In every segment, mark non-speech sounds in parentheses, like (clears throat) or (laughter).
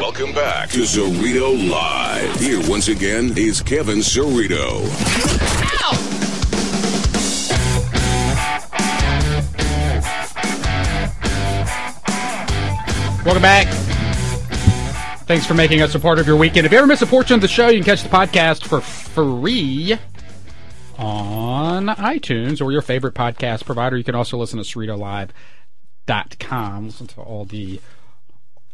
Welcome back to Cerrito Live. Here once again is Kevin Cerrito. Welcome back. Thanks for making us a part of your weekend. If you ever miss a portion of the show, you can catch the podcast for free on iTunes or your favorite podcast provider. You can also listen to CerritoLive.com. Listen to all the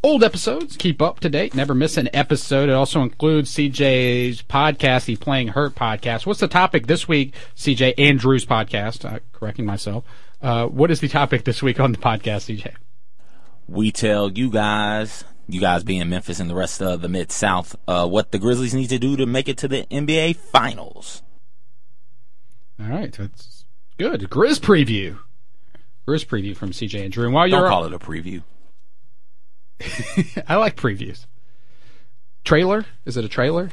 old episodes. Keep up to date. Never miss an episode. It also includes CJ's podcast, the Playing Hurt podcast. What's the topic this week, CJ? Andrew's podcast. Uh, correcting myself. Uh, what is the topic this week on the podcast, CJ? we tell you guys, you guys being Memphis and the rest of the Mid South, uh, what the Grizzlies need to do to make it to the NBA Finals. All right, that's good. Grizz preview. Grizz preview from CJ and Drew. And while you're Don't call it a preview. (laughs) I like previews. Trailer? Is it a trailer?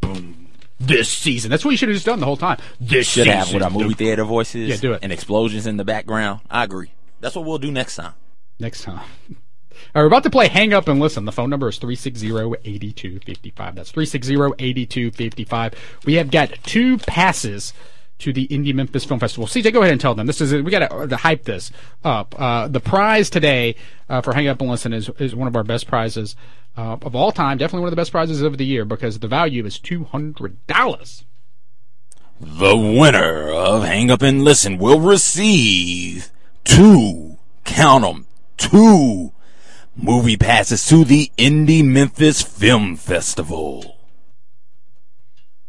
Boom. This season. That's what you should have just done the whole time. This Should season. have with our movie theater voices. Yeah, do it. And explosions in the background. I agree. That's what we'll do next time. Next time. (laughs) All right, we're about to play Hang Up and Listen. The phone number is 360-8255. That's 360-8255. We have got two passes to the Indie Memphis Film Festival. CJ, go ahead and tell them. This is we got to, to hype this up. Uh, the prize today uh, for Hang Up and Listen is is one of our best prizes uh, of all time. Definitely one of the best prizes of the year because the value is two hundred dollars. The winner of Hang Up and Listen will receive two, count 'em, two movie passes to the Indie Memphis Film Festival.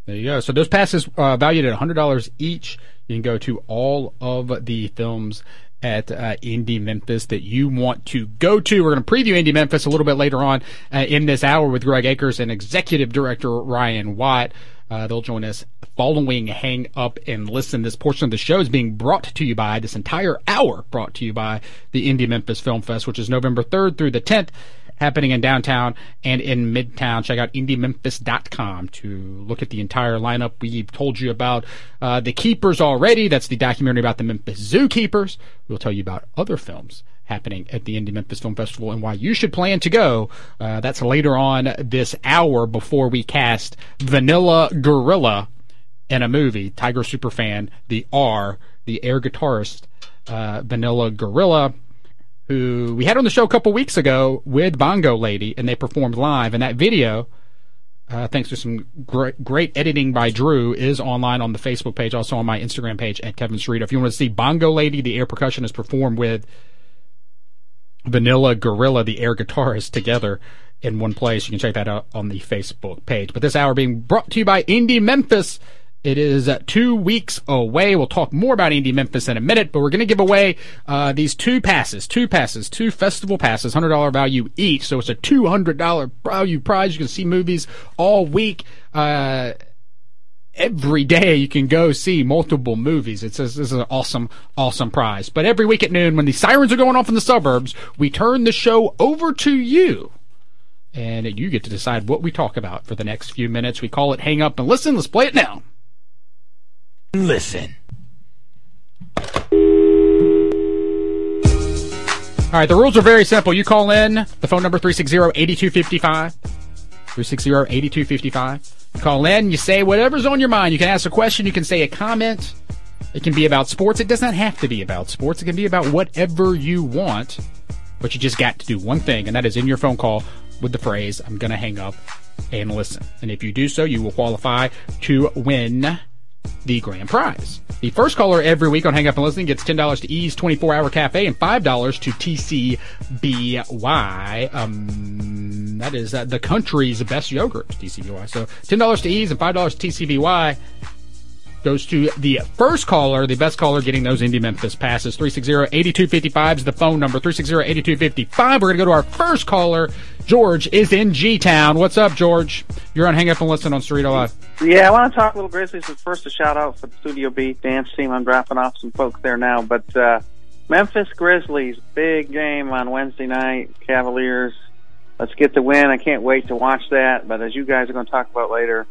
There you go. So those passes uh, valued at $100 each. You can go to all of the films at uh, Indie Memphis that you want to go to. We're going to preview Indie Memphis a little bit later on uh, in this hour with Greg Akers and Executive Director Ryan Watt. Uh, they'll join us following Hang Up and Listen. This portion of the show is being brought to you by, this entire hour brought to you by the Indie Memphis Film Fest, which is November 3rd through the 10th happening in downtown and in midtown. Check out indiememphis.com to look at the entire lineup. We've told you about uh, The Keepers already. That's the documentary about the Memphis Zookeepers. We'll tell you about other films happening at the Indie Memphis Film Festival and why you should plan to go. Uh, that's later on this hour before we cast Vanilla Gorilla in a movie. Tiger Superfan, the R, the air guitarist, uh, Vanilla Gorilla who we had on the show a couple weeks ago with Bongo Lady, and they performed live. And that video, uh, thanks to some great, great editing by Drew, is online on the Facebook page, also on my Instagram page at Kevin Street. If you want to see Bongo Lady, the air percussionist, perform with Vanilla Gorilla, the air guitarist, together in one place, you can check that out on the Facebook page. But this hour being brought to you by Indie Memphis. It is uh, two weeks away. We'll talk more about Indie Memphis in a minute, but we're going to give away uh, these two passes, two passes, two festival passes, hundred dollar value each. So it's a two hundred dollar value prize. You can see movies all week. Uh, every day you can go see multiple movies. It's this is an awesome, awesome prize. But every week at noon, when the sirens are going off in the suburbs, we turn the show over to you. And you get to decide what we talk about for the next few minutes. We call it Hang Up and Listen. Let's play it now. Listen. All right, the rules are very simple. You call in the phone number 360-8255. 360-8255. You call in, you say whatever's on your mind. You can ask a question, you can say a comment. It can be about sports. It does not have to be about sports. It can be about whatever you want. But you just got to do one thing, and that is in your phone call with the phrase, I'm going to hang up and listen. And if you do so, you will qualify to win the grand prize. The first caller every week on Hang Up and Listen gets $10 to Ease 24 Hour Cafe and $5 to TCBY. Um, that is uh, the country's best yogurt, TCBY. So $10 to Ease and $5 to TCBY goes to the first caller, the best caller getting those Indie Memphis passes. 360-8255 is the phone number. 360-8255. We're going to go to our first caller. George is in G-Town. What's up, George? You're on Hang Up and Listen on Cerrito Live. Yeah, I want to talk a little Grizzlies, but first a shout out for the Studio B dance team. I'm dropping off some folks there now, but uh, Memphis Grizzlies, big game on Wednesday night. Cavaliers, let's get the win. I can't wait to watch that. But as you guys are going to talk about later,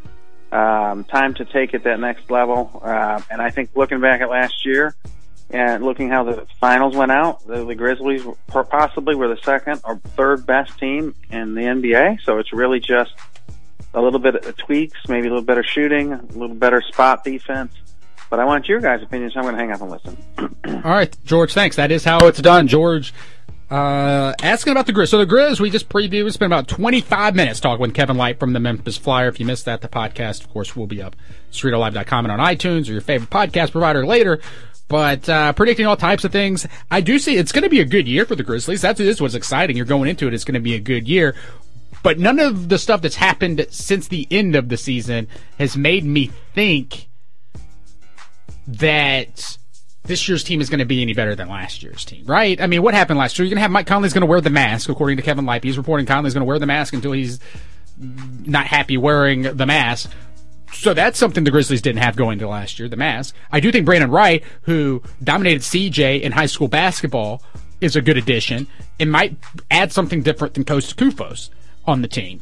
um, time to take it that next level. Uh, and I think looking back at last year, And looking how the finals went out, the, the Grizzlies possibly were the second or third best team in the NBA. So it's really just a little bit of tweaks, maybe a little better shooting, a little better spot defense. But I want your guys' opinions. So I'm going to hang up and listen. All right, George. Thanks. That is how it's done, George. Uh, asking about the Grizz. So the Grizz, we just previewed. We spent about 25 minutes talking with Kevin Lipe from the Memphis Flyer. If you missed that, the podcast, of course, will be up CerritoLive.com and on iTunes or your favorite podcast provider later. But uh, predicting all types of things, I do see it's going to be a good year for the Grizzlies. That's this what's exciting. You're going into it; it's going to be a good year. But none of the stuff that's happened since the end of the season has made me think that this year's team is going to be any better than last year's team, right? I mean, what happened last year? You're going to have Mike Conley's going to wear the mask, according to Kevin Lipe. He's reporting Conley's going to wear the mask until he's not happy wearing the mask. So that's something the Grizzlies didn't have going to last year, the mask. I do think Brandon Wright, who dominated CJ in high school basketball, is a good addition and might add something different than Kosta Koufos on the team.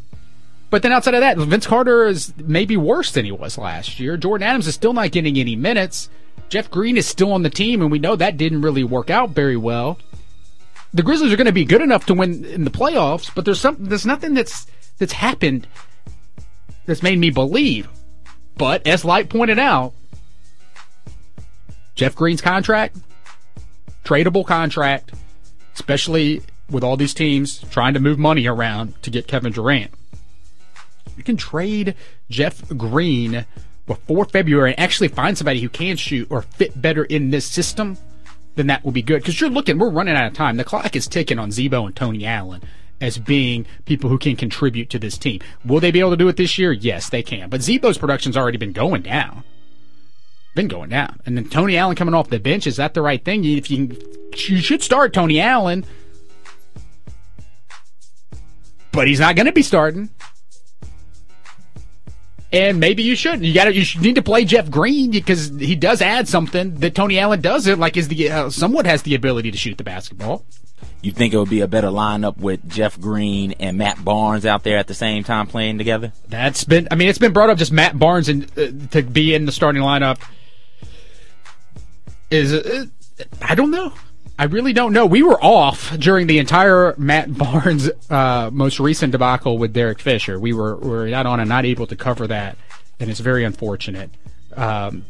But then outside of that, Vince Carter is maybe worse than he was last year. Jordan Adams is still not getting any minutes. Jeff Green is still on the team, and we know that didn't really work out very well. The Grizzlies are going to be good enough to win in the playoffs, but there's some there's nothing that's that's happened that's made me believe. But as Lipe pointed out, Jeff Green's contract, tradable contract, especially with all these teams trying to move money around to get Kevin Durant. You can trade Jeff Green before February and actually find somebody who can shoot or fit better in this system, then that will be good. Because you're looking, we're running out of time. The clock is ticking on Z-Bo and Tony Allen as being people who can contribute to this team. Will they be able to do it this year? Yes, they can. But Z-Bo's production's already been going down. Been going down. And then Tony Allen coming off the bench, is that the right thing? If you, you should start Tony Allen. But he's not going to be starting and maybe you shouldn't. You got to. You need to play Jeff Green because he does add something that Tony Allen doesn't. Like is the uh, somewhat has the ability to shoot the basketball. You think it would be a better lineup with Jeff Green and Matt Barnes out there at the same time playing together? That's been. I mean, it's been brought up just Matt Barnes and uh, to be in the starting lineup. Is uh, I don't know. I really don't know. We were off during the entire Matt (laughs) Barnes uh, most recent debacle with Derek Fisher. We were were not on and not able to cover that, and it's very unfortunate. Um,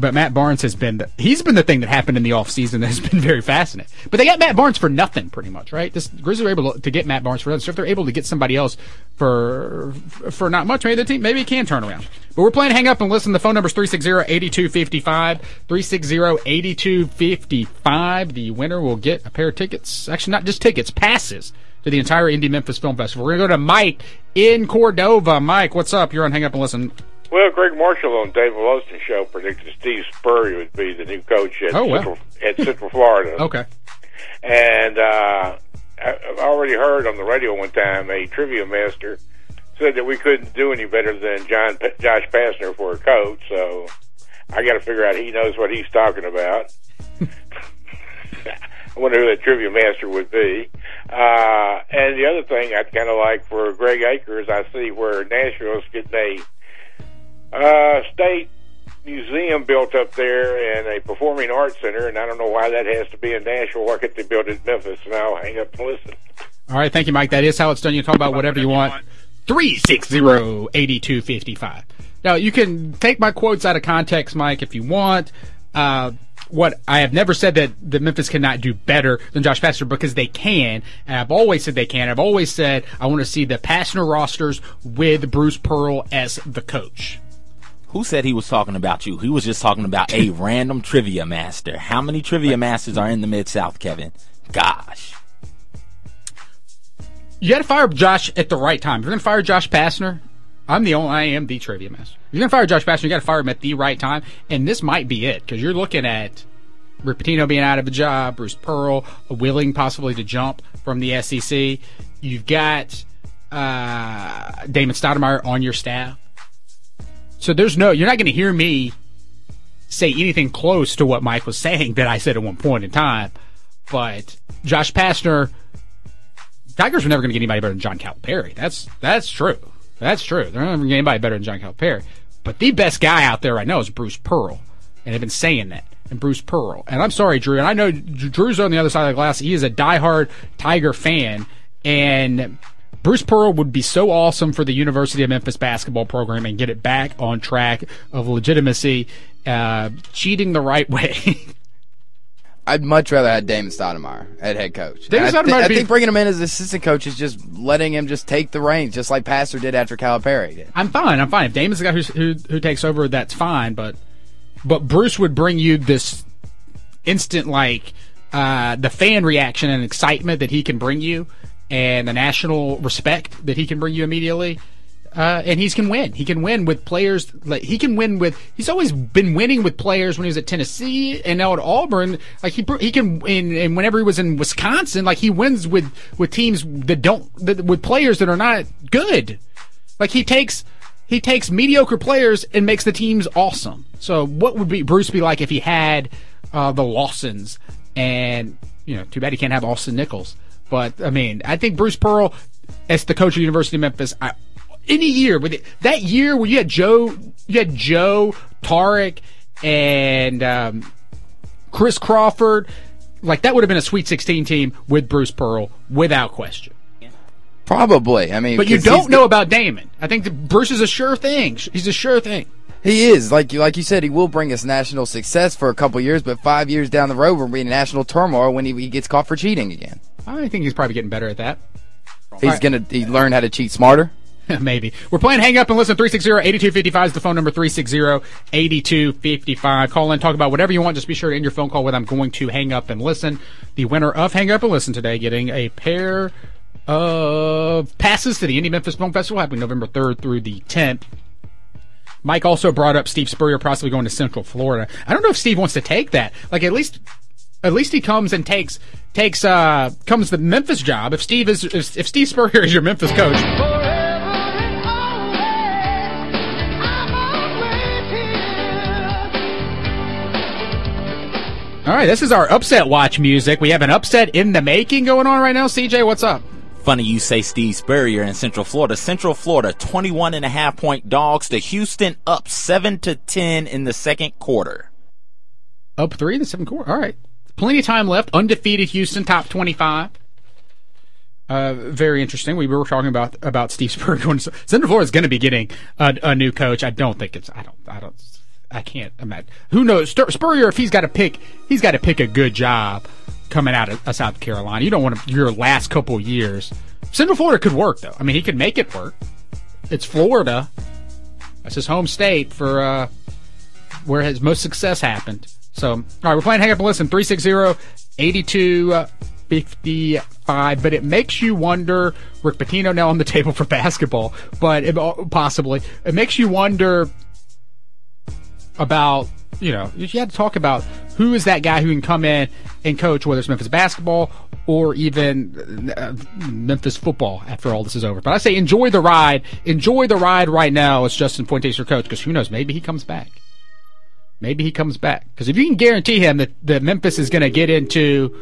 but Matt Barnes has been the, he's been the thing that happened in the offseason that has been very fascinating. But they got Matt Barnes for nothing, pretty much, right? This Grizzlies were able to get Matt Barnes for nothing. So if they're able to get somebody else for for not much, maybe the team maybe it can turn around. But we're playing hang up and listen. The phone number is 360-8255. 360-8255. The winner will get a pair of tickets. Actually, not just tickets, passes to the entire Indie Memphis Film Festival. We're going to go to Mike in Cordova. Mike, what's up? You're on Hang Up and Listen. Well, Greg Marshall on Dave Wilson show predicted Steve Spurrier would be the new coach at, oh, well. Central, at Central Florida. (laughs) okay. And uh, I've already heard on the radio one time a trivia master said that we couldn't do any better than John Josh Pastner for a coach. So I got to figure out he knows what he's talking about. (laughs) I wonder who that trivia master would be. Uh, and the other thing I'd kind of like for Greg Akers, I see where Nashville's getting a uh, state museum built up there and a performing arts center, and I don't know why that has to be in Nashville. Why can't they build it in Memphis? And I'll hang up and listen. All right, thank you, Mike. That is how it's done. You can talk about whatever you want. 360-8255. Now, you can take my quotes out of context, Mike, if you want. Uh, what I have never said that the Memphis cannot do better than Josh Pastner because they can, and I've always said they can. I've always said I want to see the Pastner rosters with Bruce Pearl as the coach. Who said he was talking about you? He was just talking about a (clears throat) random trivia master. How many trivia masters are in the Mid South, Kevin? Gosh. You got to fire Josh at the right time. If you're going to fire Josh Pastner, I'm the only, I am the trivia master. If you're going to fire Josh Pastner, you got to fire him at the right time. And this might be it because you're looking at Rick Pitino being out of a job, Bruce Pearl willing possibly to jump from the SEC. You've got uh, Damon Stoudemire on your staff. So there's no, you're not going to hear me say anything close to what Mike was saying that I said at one point in time. But Josh Pastner, Tigers were never going to get anybody better than John Calipari. That's that's true. That's true. They're never going to get anybody better than John Calipari. But the best guy out there right now is Bruce Pearl, and I've been saying that. and Bruce Pearl. And I'm sorry, Drew, and I know Drew's on the other side of the glass. He is a diehard Tiger fan, and Bruce Pearl would be so awesome for the University of Memphis basketball program and get it back on track of legitimacy, uh, cheating the right (laughs) way. I'd much rather have Damon Stoudemire at head coach. Damon And I, Stoudemire I be- think bringing him in as assistant coach is just letting him just take the reins, just like Pastner did after Calipari did. I'm fine. I'm fine. If Damon's the guy who who takes over, that's fine. But but Bruce would bring you this instant like uh, the fan reaction and excitement that he can bring you, and the national respect that he can bring you immediately. Uh, and he can win. He can win with players. Like he can win with. He's always been winning with players when he was at Tennessee and now at Auburn. Like he he can. And, and whenever he was in Wisconsin, like he wins with with teams that don't that, with players that are not good. Like he takes he takes mediocre players and makes the teams awesome. So what would be Bruce be like if he had uh, the Lawsons and you know, too bad he can't have Austin Nichols. But I mean, I think Bruce Pearl as the coach of the University of Memphis, I, any year with it, that year where you had Joe, you had Joe Tarik and um, Chris Crawford, like that would have been a Sweet 16 team with Bruce Pearl without question. Probably. I mean, But you don't know about Damon. I think that Bruce is a sure thing. He's a sure thing. He is like you like you said. He will bring us national success for a couple years, but five years down the road, we'll be in national turmoil when he, he gets caught for cheating again. I think he's probably getting better at that. He's right. gonna he learn how to cheat smarter. (laughs) Maybe. We're playing Hang Up and Listen 360-8255 is the phone number 360-8255. Call in, talk about whatever you want. Just be sure to end your phone call with I'm going to hang up and listen. The winner of Hang Up and Listen today getting a pair of passes to the Indie Memphis Film Festival happening November 3rd through the 10th. Mike also brought up Steve Spurrier possibly going to Central Florida. I don't know if Steve wants to take that. Like at least at least he comes and takes takes uh comes the Memphis job. If Steve is if, if Steve Spurrier is your Memphis coach, All right, this is our upset watch music. We have an upset in the making going on right now. CJ, what's up? Funny you say Steve Spurrier in Central Florida. Central Florida, 21 and a half point dogs to Houston up 7 to 10 in the second quarter. Up three in the second quarter. All right, plenty of time left. Undefeated Houston, top twenty-five. Uh, very interesting. We were talking about about Steve Spurrier. going to- Central Florida is going to be getting a, a new coach. I don't think it's. I don't. I don't. I can't imagine. Who knows? Spurrier, if he's got to pick, he's got to pick a good job coming out of, of South Carolina. You don't want to, your last couple years. Central Florida could work though. I mean, he could make it work. It's Florida. That's his home state for uh, where his most success happened. So, all right, we're playing Hang Up and Listen 360 82 uh, 55. But it makes you wonder. Rick Pitino now on the (laughs) table for basketball, but it, uh, possibly it makes you wonder about you know you had to talk about who is that guy who can come in and coach whether it's Memphis basketball or even uh, Memphis football after all this is over. But I say enjoy the ride, enjoy the ride right now as Justin Fuente's your coach because who knows maybe he comes back. Maybe he comes back because if you can guarantee him that, that Memphis is going to get into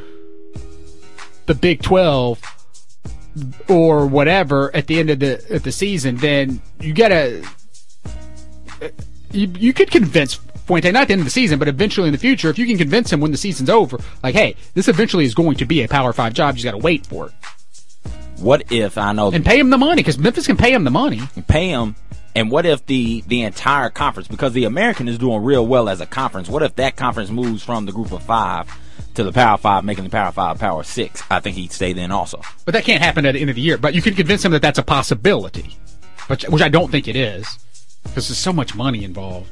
the Big Twelve or whatever at the end of the at the season, then you gotta you, you could convince Fuente, not the end of the season, but eventually in the future, if you can convince him when the season's over, like, hey, this eventually is going to be a Power Five job. You just got to wait for it What if I know and pay him the money because Memphis can pay him the money. pay him and what if the the entire conference because the American is doing real well as a conference what if that conference moves from the group of 5 to the power 5 making the power 5 power 6 I think he'd stay then also But that can't happen at the end of the year. But you can convince him that that's a possibility, which which I don't think it is because there's so much money involved.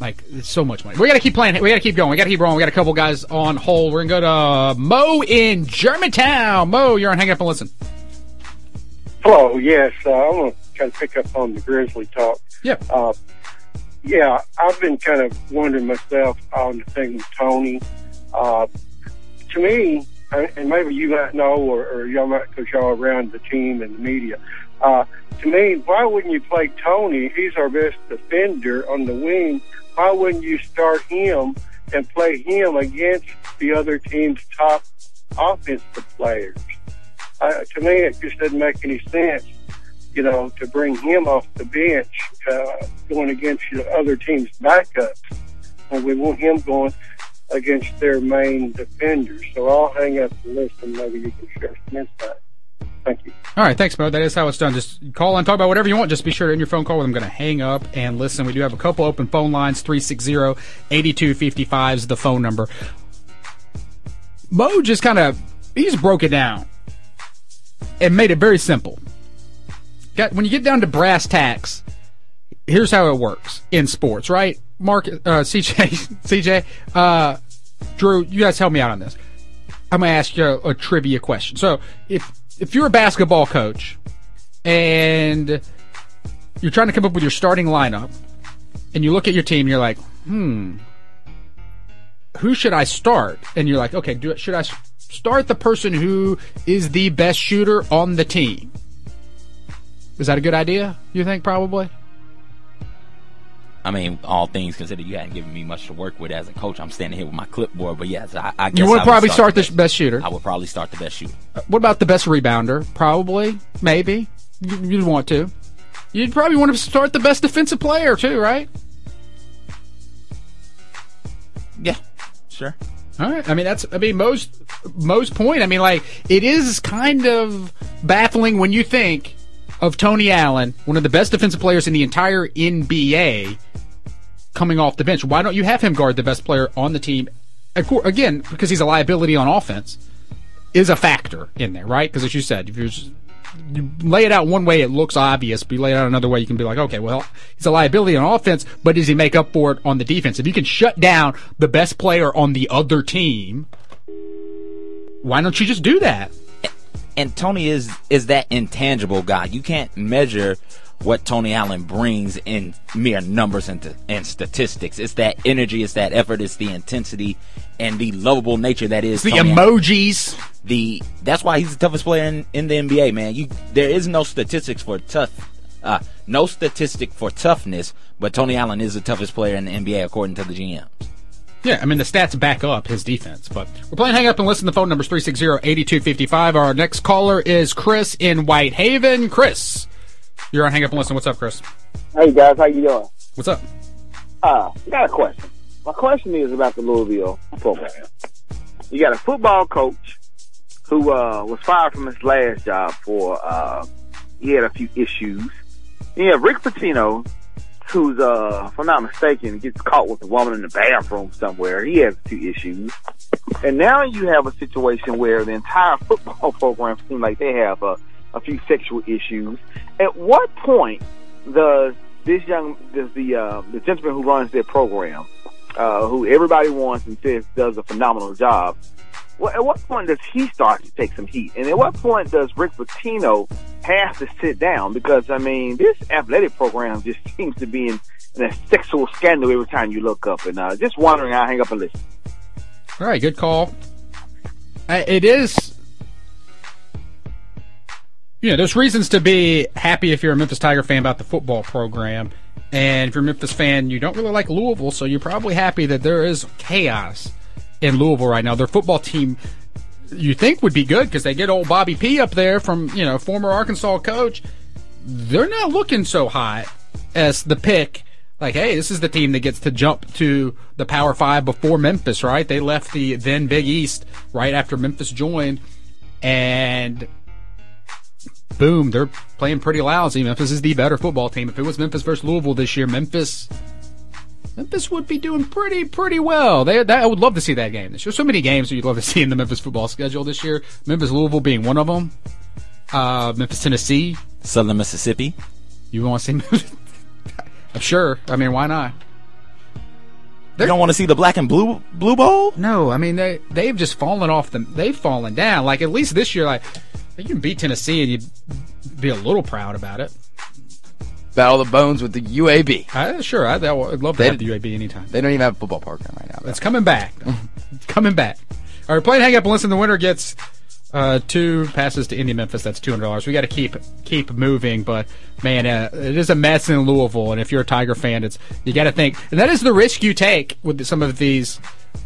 Like it's so much money. We got to keep playing. We got to keep going. We got to keep rolling. We got a couple guys on hold. We're gonna go to uh, Mo in Germantown. Mo, you're on Hang Up and Listen. Hello, yes. Uh, I'm going to kind of pick up on the Grizzly talk. Yep. Uh, yeah, I've been kind of wondering myself on the thing with Tony. Uh, to me, and and maybe you might know, or, or y'all might, because y'all around the team and the media. Uh, to me, why wouldn't you play Tony? He's our best defender on the wing. Why wouldn't you start him and play him against the other team's top offensive players? Uh, to me, it just doesn't make any sense, you know, to bring him off the bench uh, going against the other team's backups. And we want him going against their main defenders. So I'll hang up the list and. Maybe you can share some insight. Thank you. All right, thanks, Mo. That is how it's done. Just call and talk about whatever you want. Just be sure to end your phone call. I'm going to hang up and listen. We do have a couple open phone lines. 360-8255 is the phone number. Mo just kind of, he just broke it down and made it very simple. Got, when you get down to brass tacks, here's how it works in sports, right? Mark, uh, (laughs) CJ, CJ, uh, Drew, you guys help me out on this. I'm going to ask you a, a trivia question. So if, if you're a basketball coach and you're trying to come up with your starting lineup and you look at your team you're like, hmm, who should I start? And you're like, okay, do, should I start the person who is the best shooter on the team? Is that a good idea? You think probably? I mean, all things considered, you hadn't given me much to work with as a coach. I'm standing here with my clipboard, but yes, I, I guess you would I probably start, start the best, best shooter. I would probably start the best shooter. Uh, what about the best rebounder? Probably, maybe. You- You'd want to. You'd probably want to start the best defensive player too, right? Yeah, sure. All right. I mean, that's. I mean, most most point. I mean, like it is kind of baffling when you think of Tony Allen, one of the best defensive players in the entire NBA, coming off the bench. Why don't you have him guard the best player on the team? Again, because he's a liability on offense, is a factor in there, right? Because as you said, if you're just, you lay it out one way, it looks obvious. But you lay it out another way, you can be like, okay, well, he's a liability on offense, but does he make up for it on the defense? If you can shut down the best player on the other team, why don't you just do that? And Tony is is that intangible guy. You can't measure what Tony Allen brings in mere numbers and, and statistics. It's that energy, it's that effort, it's the intensity, and the lovable nature that is The Tony Allen. emojis. the that's why he's the toughest player in, in the NBA, man. You there is no statistics for tough uh no statistic for toughness, but Tony Allen is the toughest player in the NBA according to the GM. Yeah, I mean, the stats back up his defense, but we're playing Hang Up and Listen. The phone number's 360-8255. Our next caller is Chris in Whitehaven. Chris, you're on Hang Up and Listen. What's up, Chris? Hey guys, how you doing? What's up? Uh, I got a question. My question is about the Louisville program. You got a football coach who uh, was fired from his last job for uh, he had a few issues. You have Rick Pitino, who's uh, if I'm not mistaken, gets caught with a woman in the bathroom somewhere. He has two issues. And now you have a situation where the entire football (laughs) program seems like they have a, a few sexual issues. At what point does this young, does the uh, the gentleman who runs their program, uh, who everybody wants and says does a phenomenal job, well, at what point does he start to take some heat? And at what point does Rick Pitino have to sit down? Because I mean, this athletic program just (laughs) seems to be in, in a sexual scandal every time you look up. And uh, just wondering, I hang up and listen. All right, good call. It is. You know, there's reasons to be happy if you're a Memphis Tiger fan about the football program. And if you're a Memphis fan, you don't really like Louisville, so you're probably happy that there is chaos in Louisville right now. Their football team, you think, would be good because they get old Bobby P up there from, you know, former Arkansas coach. They're not looking so hot as the pick. Like, hey, this is the team that gets to jump to the Power Five before Memphis, right? They left the then Big East right after Memphis joined, and boom, they're playing pretty lousy. Memphis is the better football team. If it was Memphis versus Louisville this year, Memphis Memphis would be doing pretty pretty well. They, that, I would love to see that game this year. So many games that you'd love to see in the Memphis football schedule this year. Memphis Louisville being one of them. Uh, Memphis Tennessee. Southern Mississippi. You want to see? (laughs) Memphis? I'm sure. I mean, why not? You don't want to see the black and blue blue bowl? No, I mean they they've just fallen off the. They've fallen down. Like at least this year, like you can beat Tennessee and you'd be a little proud about it. Battle of the Bones with the UAB. I, sure, I, I'd love to They- have the UAB anytime. They don't even have a football program right now. though. It's coming back. it's coming back. All right, play and hang up and listen. The winner gets uh, two passes to Indie Memphis. That's two hundred dollars. We got to keep keep moving, but man, uh, it is a mess in Louisville. And if you're a Tiger fan, it's you got to think, and that is the risk you take with some of these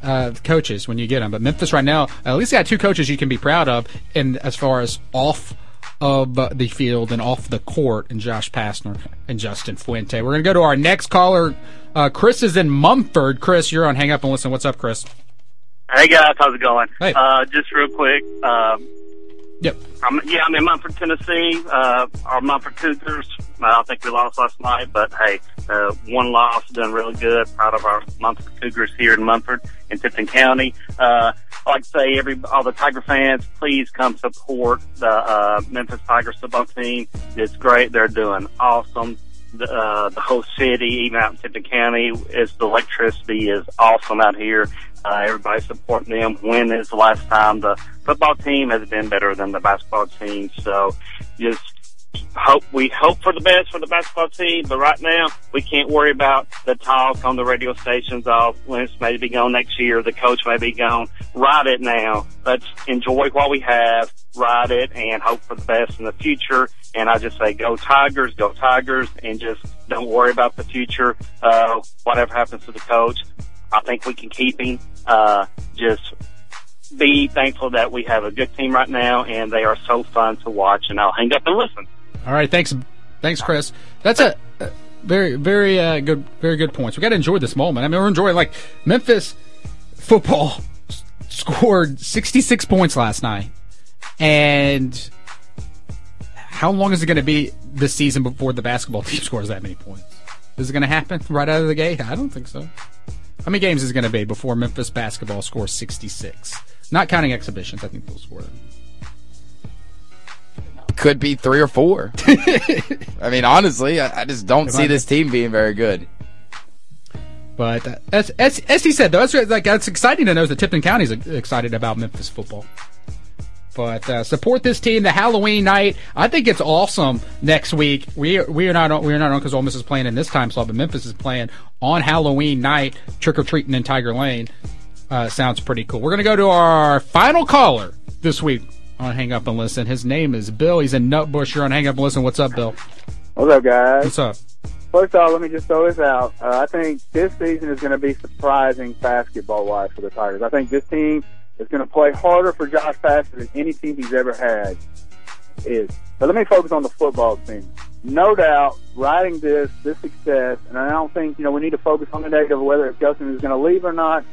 uh, coaches when you get them. But Memphis right now, at least got two coaches you can be proud of, and as far as off of the field and off the court, and Josh Pastner and Justin Fuente. We're gonna go to our next caller. Uh, Chris is in Munford. Chris, you're on Hang Up and Listen. What's up, Chris? Hey guys, how's it going? Hey. Uh, just real quick. Um, Yep. I'm, yeah, I'm in Munford, Tennessee. Uh, our Munford Cougars. I think we lost last night, but hey, uh, one loss done really good. Proud of our Munford Cougars here in Munford in Tipton County. Uh, like say every all the Tiger fans, please come support the uh, Memphis Tigers football team. It's great. They're doing awesome. The, uh, the whole city, even out in Tipton County, is the electricity is awesome out here. Uh, everybody's supporting them. When is the last time the football team has been better than the basketball team? So just hope we hope for the best for the basketball team, but right now we can't worry about the talk on the radio stations of Lynch may be gone next year, the coach may be gone. Ride it now. Let's enjoy what we have, ride it, and hope for the best in the future. And I just say, go Tigers, go Tigers, and just don't worry about the future. Uh, whatever happens to the coach, I think we can keep him. Uh, just be thankful that we have a good team right now, and they are so fun to watch. And I'll hang up and listen. All right, thanks, thanks, Chris. That's a, very, very uh, good, very good points. We got to enjoy this moment. I mean, we're enjoying like Memphis football s- scored 66 points last night, and how long is it going to be this season before the basketball (laughs) team scores that many points? Is it going to happen right out of the gate? I don't think so. How many games is it going to be before Memphis basketball scores 66? Not counting exhibitions, I think they'll score them. Could be three or four. (laughs) I mean, honestly, I, I just don't see this team being very good. But uh, as, as as he said, though, it's like it's exciting to know that Tipton County is excited about Memphis football. But uh, support this team. The Halloween night, I think it's awesome. Next week, we we are not on, we are not on because Ole Miss is playing in this time slot, but Memphis is playing on Halloween night, trick or treating in Tiger Lane. Uh, sounds pretty cool. We're gonna go to our final caller this week on Hang Up and Listen. His name is Bill. He's a Nutbush. You're on Hang Up and Listen. What's up, Bill? What's up, guys? What's up? First off, let me just throw this out. Uh, I think this season is going to be surprising basketball-wise for the Tigers. I think this team is going to play harder for Josh Pastner than any team he's ever had is. But let me focus on the football team. No doubt, riding this, this success, and I don't think, you know, we need to focus on the negative, whether if Justin is going to leave or not.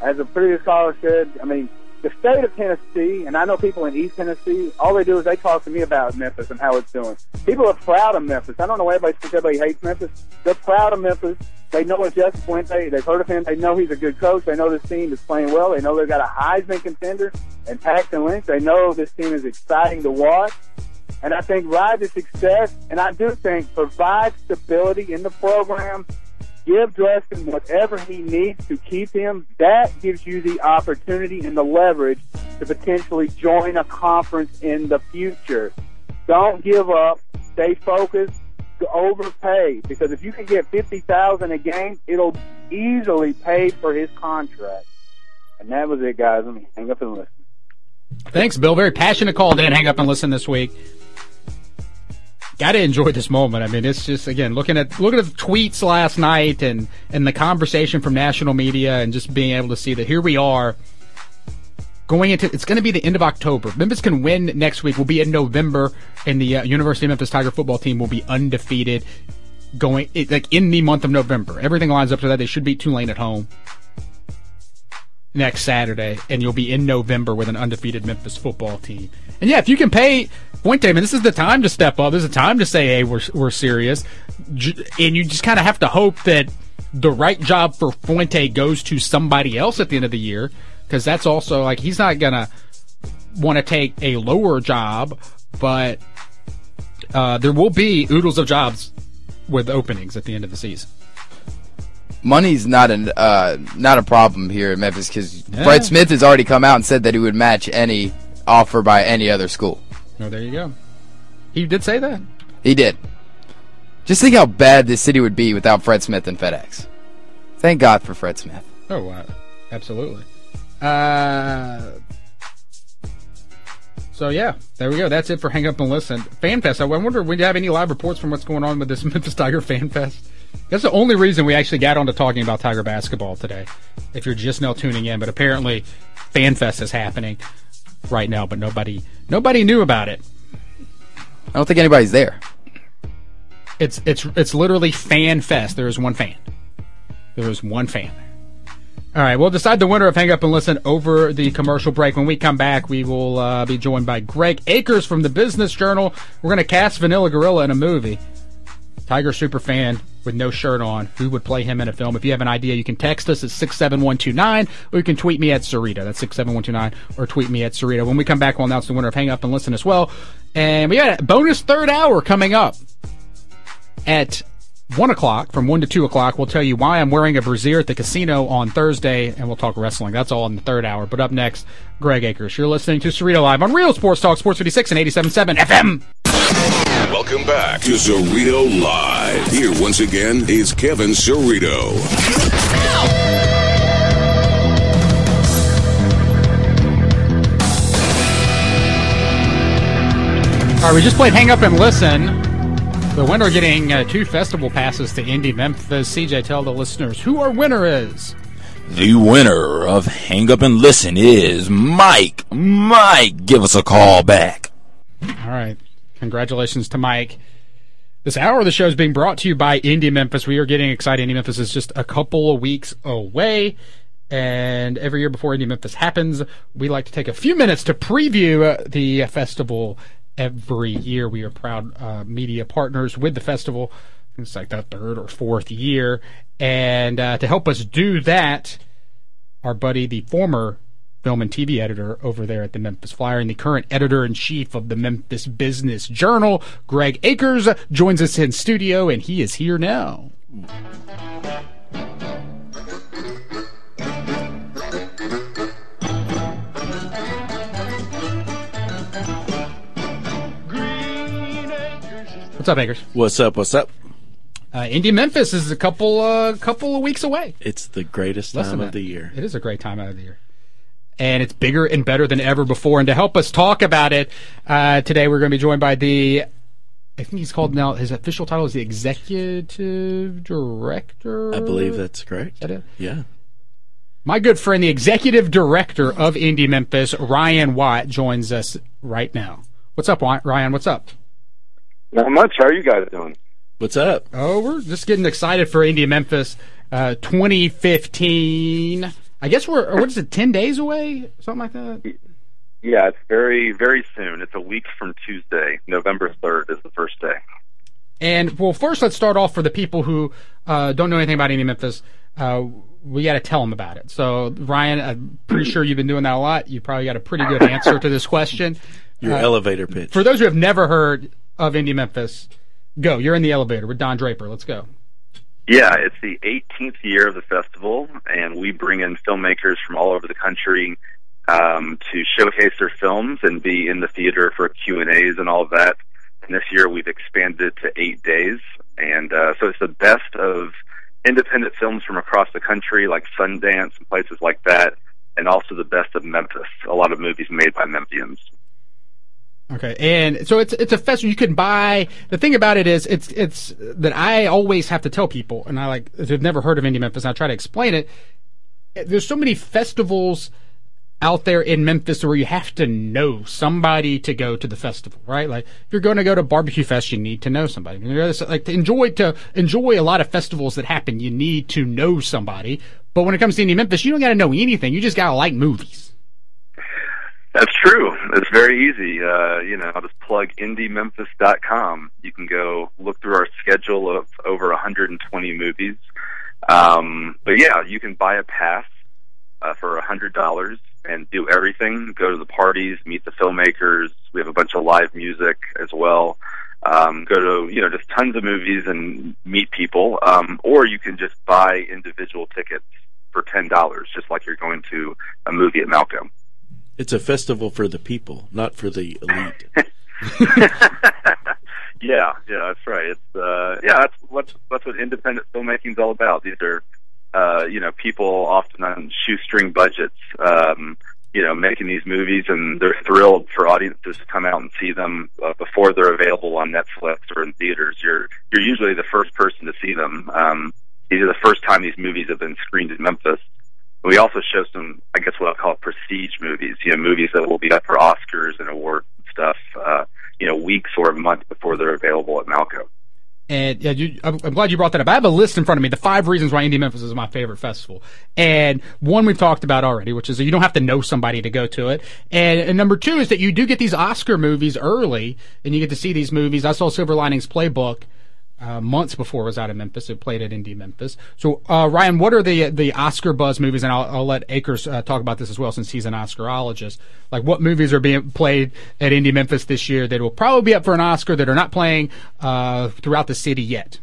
As a previous caller said, I mean, the state of Tennessee, and I know people in East Tennessee, all they do is they talk to me about Memphis and how it's doing. People are proud of Memphis. I don't know why everybody everybody hates Memphis. They're proud of Memphis. They know it's Justin Fuente. They've heard of him. They know he's a good coach. They know this team is playing well. They know they've got a Heisman contender and Paxton Lynch. They know this team is exciting to watch. And I think ride the success, and I do think provide stability in the program give Justin whatever he needs to keep him, that gives you the opportunity and the leverage to potentially join a conference in the future. Don't give up. Stay focused. Overpay because if you can get fifty thousand a game, it'll easily pay for his contract. And that was it, guys. Let me hang up and listen. Thanks, Bill. Very passionate call. Dan, hang up and listen this week. Got to enjoy this moment. I mean, it's just again looking at looking at the tweets last night and and the conversation from national media and just being able to see that here we are going into it's going to be the end of October. Memphis can win next week. We'll be in November, and the uh, University of Memphis Tiger football team will be undefeated going like in the month of November. Everything lines up to that. They should beat Tulane at home next Saturday, and you'll be in November with an undefeated Memphis football team. And yeah, if you can pay Fuente, I this is the time to step up. This is the time to say, "Hey, we're we're serious," and you just kind of have to hope that the right job for Fuente goes to somebody else at the end of the year, because that's also like he's not gonna want to take a lower job, but uh, there will be oodles of jobs with openings at the end of the season. Money's not an uh, not a problem here in Memphis because Yeah. Fred Smith has already come out and said that he would match any offer by any other school. Oh, there you go. He did say that. He did. Just think how bad this city would be without Fred Smith and FedEx. Thank God for Fred Smith. Oh, wow. Absolutely. Uh, so, yeah, there we go. That's it for Hang Up and Listen. FanFest. I wonder, would you have any live reports from what's going on with this (laughs) Memphis Tiger FanFest? That's the only reason we actually got onto talking about Tiger basketball today, if you're just now tuning in. But apparently, FanFest is happening right now, but nobody nobody knew about it. I don't think anybody's there. It's it's it's literally fan fest. There is one fan. There is one fan. All right, we'll decide the winner of Hang Up and Listen over the commercial break. When we come back, we will uh, be joined by Greg Akers from the Business Journal. We're going to cast Vanilla Gorilla in a movie. Tiger super fan with no shirt on. Who would play him in a film? If you have an idea, you can text us at 67129 or you can tweet me at Cerrito. That's 67129 or tweet me at Cerrito. When we come back, we'll announce the winner of Hang Up and Listen as well. And we got a bonus third hour coming up at 1 o'clock, from 1 to 2 o'clock. We'll tell you why I'm wearing a brassiere at the casino on Thursday, and we'll talk wrestling. That's all in the third hour. But up next, Greg Akers. You're listening to Cerrito Live on Real Sports Talk, Sports 56 and 87.7 FM. Welcome back to Cerrito Live. Here once again is Kevin Cerrito. All right, we just played Hang Up and Listen. The winner getting uh, two festival passes to Indie Memphis. CJ, tell the listeners who our winner is. The winner of Hang Up and Listen is Mike. Mike, give us a call back. All right. Congratulations to Mike. This hour of the show is being brought to you by Indie Memphis. We are getting excited. Indie Memphis is just a couple of weeks away. And every year before Indie Memphis happens, we like to take a few minutes to preview uh, the festival every year. We are proud uh, media partners with the festival. It's like the third or fourth year. And uh, to help us do that, our buddy, the former film and TV editor over there at the Memphis Flyer and the current editor in chief of the Memphis Business Journal, Greg Akers, joins us in studio, and he is here now. What's up, Akers? What's up? What's up? Uh, Indie Memphis is a couple uh, couple of weeks away. It's the greatest Less time of that. the year. It is a great time out of the year. And it's bigger and better than ever before. And to help us talk about it, uh, today we're going to be joined by the, I think he's called now, his official title is the executive director. I believe that's correct. Is that it? Yeah. My good friend, the executive director of Indie Memphis, Ryan Watt, joins us right now. What's up, Ryan? What's up? Not much. How are you guys doing? What's up? Oh, we're just getting excited for Indie Memphis uh, 2015. I guess we're, what is it, 10 days away? Something like that? Yeah, it's very, very soon. It's a week from Tuesday. November 3rd is the first day. And well, first let's start off for the people who uh, don't know anything about Indie Memphis. Uh, we got to tell them about it. So, Ryan, I'm pretty sure you've been doing that a lot. You probably got a pretty good answer to this question. Your Uh, elevator pitch. For those who have never heard of Indie Memphis, go. You're in the elevator with Don Draper. Let's go. Yeah, it's the 18th year of the festival, and we bring in filmmakers from all over the country um, to showcase their films and be in the theater for Q and A's and all that. And this year we've expanded to eight days, and uh, so it's the best of independent films from across the country, like Sundance and places like that, and also the best of Memphis. A lot of movies made by Memphians. Okay, and so it's it's a festival you can buy. The thing about it is, it's it's that I always have to tell people, and I like if they've never heard of Indie Memphis. I try to explain it. Eh, there's so many festivals out there in Memphis where you have to know somebody to go to the festival, right? Like if you're going to go to Barbecue Fest, you need to know somebody. Like to enjoy to enjoy a lot of festivals that happen, you need to know somebody. But when it comes to Indie Memphis, you don't got to know anything. You just got to like movies. That's true. It's very easy. Uh, you know, I'll just plug IndieMemphis.com. You can go look through our schedule of over 120 movies. Um, but yeah, you can buy a pass uh, for $100 and do everything. Go to the parties, meet the filmmakers. We have a bunch of live music as well. Um, go to, you know, just tons of movies and meet people. Um, or you can just buy individual tickets for $10, just like you're going to a movie at Malco. It's a festival for the people, not for the elite. (laughs) yeah, yeah, that's right. It's uh, yeah, that's what that's what independent filmmaking is all about. These are uh, you know people often on shoestring budgets, um, you know, making these movies, and they're thrilled for audiences to come out and see them uh, before they're available on Netflix or in theaters. You're you're usually the first person to see them. Um, these are the first time these movies have been screened in Memphis. We also show some, I guess, what I call prestige movies. You know, movies that will be up for Oscars and awards stuff. Uh, you know, weeks or a month before they're available at Malco. And yeah, you, I'm, I'm glad you brought that up. I have a list in front of me, the five reasons why Indie Memphis is my favorite festival. And one we've talked about already, which is that you don't have to know somebody to go to it. And, and number two is that you do get these Oscar movies early, and you get to see these movies. I saw Silver Linings Playbook uh, months before it was out of Memphis. It played at Indie Memphis. So, uh, Ryan, what are the the Oscar buzz movies? And I'll, I'll let Akers uh, talk about this as well, since he's an Oscarologist. Like, what movies are being played at Indie Memphis this year that will probably be up for an Oscar that are not playing uh, throughout the city yet?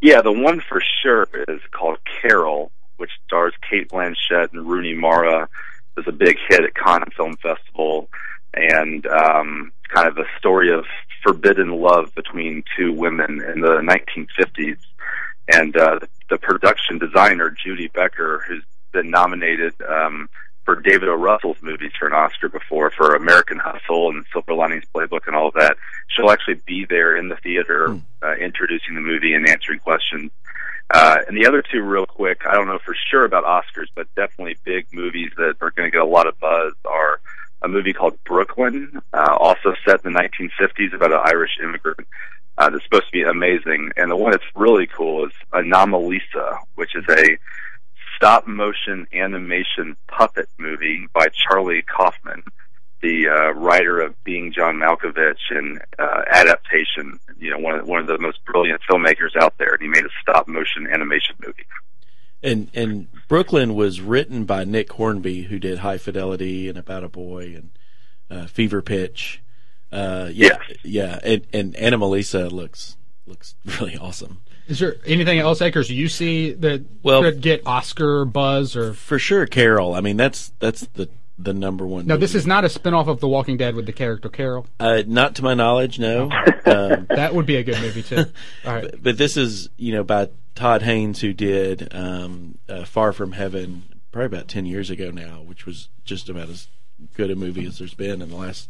Yeah, the one for sure is called Carol, which stars Cate Blanchett and Rooney Mara. It was a big hit at Cannes Film Festival, and um, kind of a story of forbidden love between two women in the 1950s. And uh, the production designer, Judy Becker, who's been nominated um, for David O. Russell's movies for an Oscar before, for American Hustle and Silver Linings Playbook and all of that, she'll actually be there in the theater uh, introducing the movie and answering questions. Uh, and the other two, real quick, I don't know for sure about Oscars, but definitely big movies that are going to get a lot of buzz are a movie called Brooklyn, uh, also set in the 1950s about an Irish immigrant. Uh, that's supposed to be amazing. And the one that's really cool is Anomalisa, which is a stop motion animation puppet movie by Charlie Kaufman, the uh, writer of Being John Malkovich and uh, Adaptation. You know, one of one of the most brilliant filmmakers out there. And he made a stop motion animation movie. And and Brooklyn was written by Nick Hornby, who did High Fidelity and About a Boy and uh, Fever Pitch. Uh, yeah, yeah, and and Anomalisa looks looks (laughs) really awesome. Is there anything else, Akers, you see that Well- could get Oscar buzz or? For sure, Carol. I mean, that's that's the the number one. No, this is not a spinoff of The Walking Dead with the character Carol. uh, not to my knowledge. No, (laughs) um, That would be a good movie too. (laughs) All right. but, but this is you know by Todd Haynes, who did um, uh, Far From Heaven, probably about ten years ago now, which was just about as good a movie as there's been in the last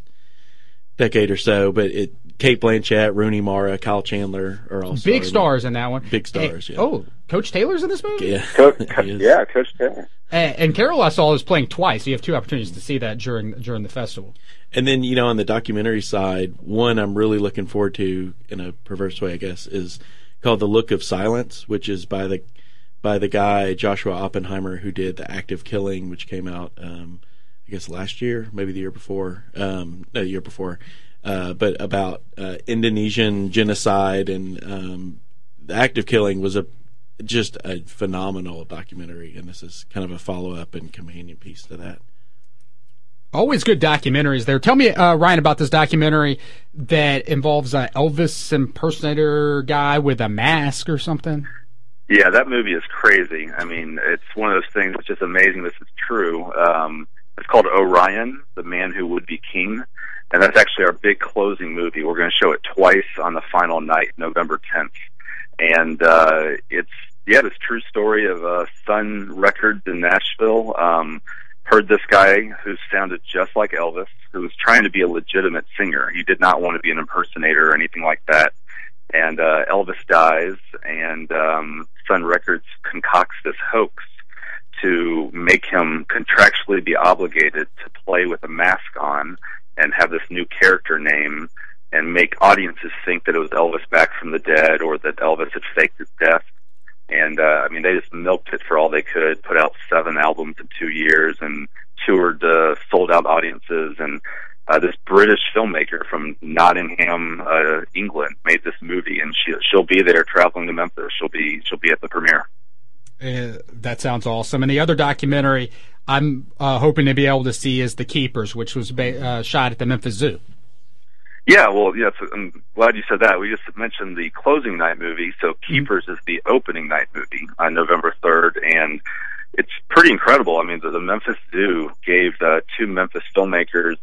decade or so. But it, Cate Blanchett, Rooney Mara, Kyle Chandler are all Big stars in that one. Big stars, Eh, yeah. Oh, Coach Taylor's in this movie. Yeah, (laughs) Coach, (laughs) He is. yeah, Coach Taylor. And, and Carol I saw is playing twice. So you have two opportunities to see that during during the festival. And then, you know, on the documentary side, one I'm really looking forward to in a perverse way, I guess, is called The Look of Silence, which is by the by the guy Joshua Oppenheimer who did The Act of Killing, which came out um, I guess last year, maybe the year before. Um, no, the year before. Uh, but about uh, Indonesian genocide and um, The Act of Killing was a just a phenomenal documentary, and this is kind of a follow up and companion piece to that. Always good documentaries there. Tell me, uh, Ryan, about this documentary that involves an Elvis impersonator guy with a mask or something. Yeah, that movie is crazy. I mean, it's one of those things which is amazing this is true. Um, it's called Orion, the man who would be king. And that's actually our big closing movie. We're going to show it twice on the final night, November 10th. And, uh, it's, yeah, this true story of, uh, Sun Records in Nashville. Um, heard this guy who sounded just like Elvis, who was trying to be a legitimate singer. He did not want to be an impersonator or anything like that and uh, Elvis dies, and um, Sun Records concocts this hoax to make him contractually be obligated to play with a mask on and have this new character name and make audiences think that it was Elvis back from the dead or that Elvis had faked his death. And uh, I mean, they just milked it for all they could. Put out seven albums in two years and toured uh, sold out audiences and uh, this British filmmaker from Nottingham, uh, England, made this movie, and she she'll be there traveling to Memphis. She'll be she'll be at the premiere. Uh, that sounds awesome. And the other documentary I'm uh, hoping to be able to see is The Keepers, which was ba- uh, shot at the Memphis Zoo. Yeah, well, yes, I'm glad you said that. We just mentioned the closing night movie, so Keepers is the opening night movie on November 3rd, and it's pretty incredible. I mean, the, the Memphis Zoo gave uh, two Memphis filmmakers,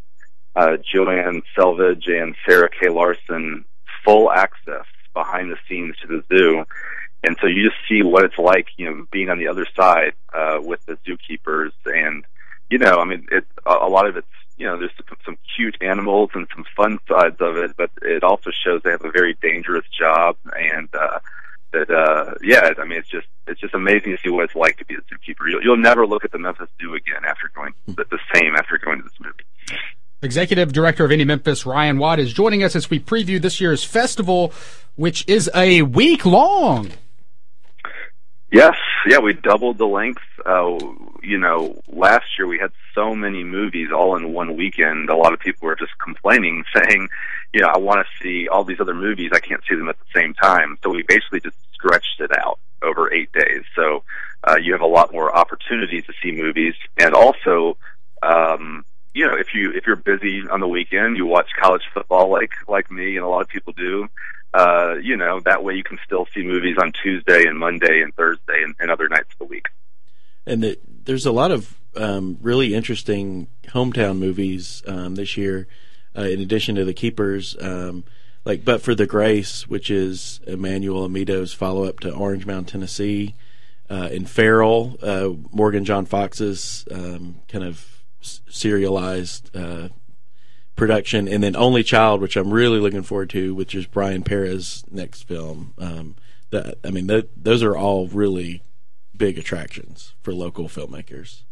uh, Joanne Selvidge and Sarah K. Larson, full access behind the scenes to the zoo. And so you just see what it's like, you know, being on the other side, uh, with the zookeepers. And, you know, I mean, it, a, a lot of it's, you know, there's some, cute animals and some fun sides of it, but it also shows they have a very dangerous job. And, uh, that, uh, yeah, I mean, it's just, it's just amazing to see what it's like to be a zookeeper. You'll, you'll never look at the Memphis Zoo again after going the, the same after going to this movie. Executive Director of Indie Memphis, Ryan Watt, is joining us as we preview this year's festival, which is a week long. Yes, yeah, we doubled the length. Uh, you know, last year we had so many movies all in one weekend. A lot of people were just complaining, (laughs) saying, you know, I want to see all these other movies. I can't see them at the same time. So we basically just stretched it out over eight days. So uh, you have a lot more opportunities to see movies, and also, um, you know, if you if you're busy on the weekend, you watch college football like like me and a lot of people do uh, you know, that way you can still see movies on Tuesday and Monday and Thursday and, and other nights of the week. And the, there's a lot of um, really interesting hometown movies um, this year, uh, in addition to the Keepers. Um, like, but for the Grace, which is Emmanuel Amito's follow up to Orange Mound, Tennessee, uh, in Feral, uh, Morgan John Fox's um, kind of serialized uh, production, and then Only Child, which I'm really looking forward to, which is Brian Perez's next film. Um, that I mean, that, those are all really big attractions for local filmmakers.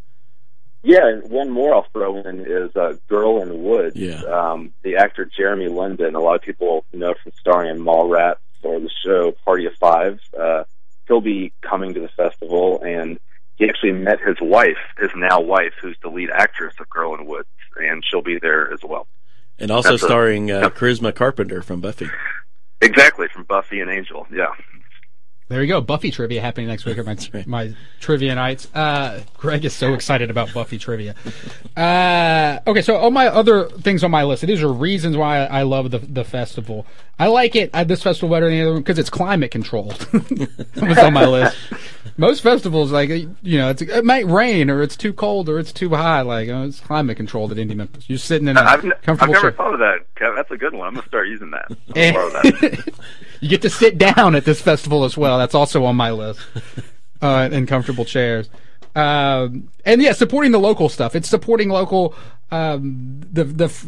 Yeah, and one more I'll throw in is uh, Girl in the Woods. Yeah. Um, the actor Jeremy London, a lot of people know from starring in Mallrats or the show Party of Five. Uh, he'll be coming to the festival, and he actually met his wife, his now wife, who's the lead actress of Girl in the Woods, and she'll be there as well. And also That's a- starring uh, yeah. Charisma Carpenter from Buffy. Exactly from Buffy and Angel. Yeah. There you go. Buffy trivia happening next week at my, my trivia nights. Uh, Greg is so excited about Buffy trivia. Uh, okay, so all my other things on my list, these are reasons why I love the the festival. I like it, uh, this festival better than the other one because it's climate controlled. (laughs) was on my list. Most festivals, like, you know, it's, it might rain or it's too cold or it's too high. Like, oh, it's climate controlled at Indie Memphis. You're sitting in a I've, n- I've comfortable never chair. thought of that, Kev. That's a good one. I'm going to start using that. (laughs) That. (laughs) you get to sit down at this festival as well. That's also on my list. (laughs) Uh, in comfortable chairs. Um, and yeah, supporting the local stuff. It's supporting local. Um, the the f-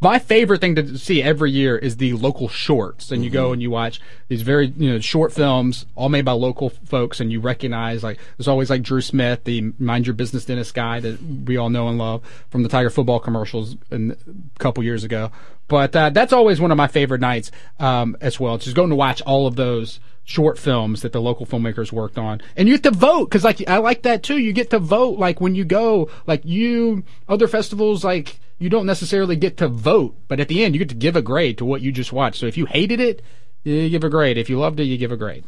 my favorite thing to see every year is the local shorts, and you go and you watch these very you know short films, all made by local folks, and you recognize like there's always like Drew Smith, the Mind Your Business dentist guy that we all know and love from the Tiger football commercials in, a couple years ago. But uh, that's always one of my favorite nights um, as well. Just going to watch all of those short films that the local filmmakers worked on, and you get to vote because like I like that too. You get to vote like when you go like you other festivals like you don't necessarily get to vote, but at the end you get to give a grade to what you just watched. So if you hated it, you give a grade. If you loved it, you give a grade.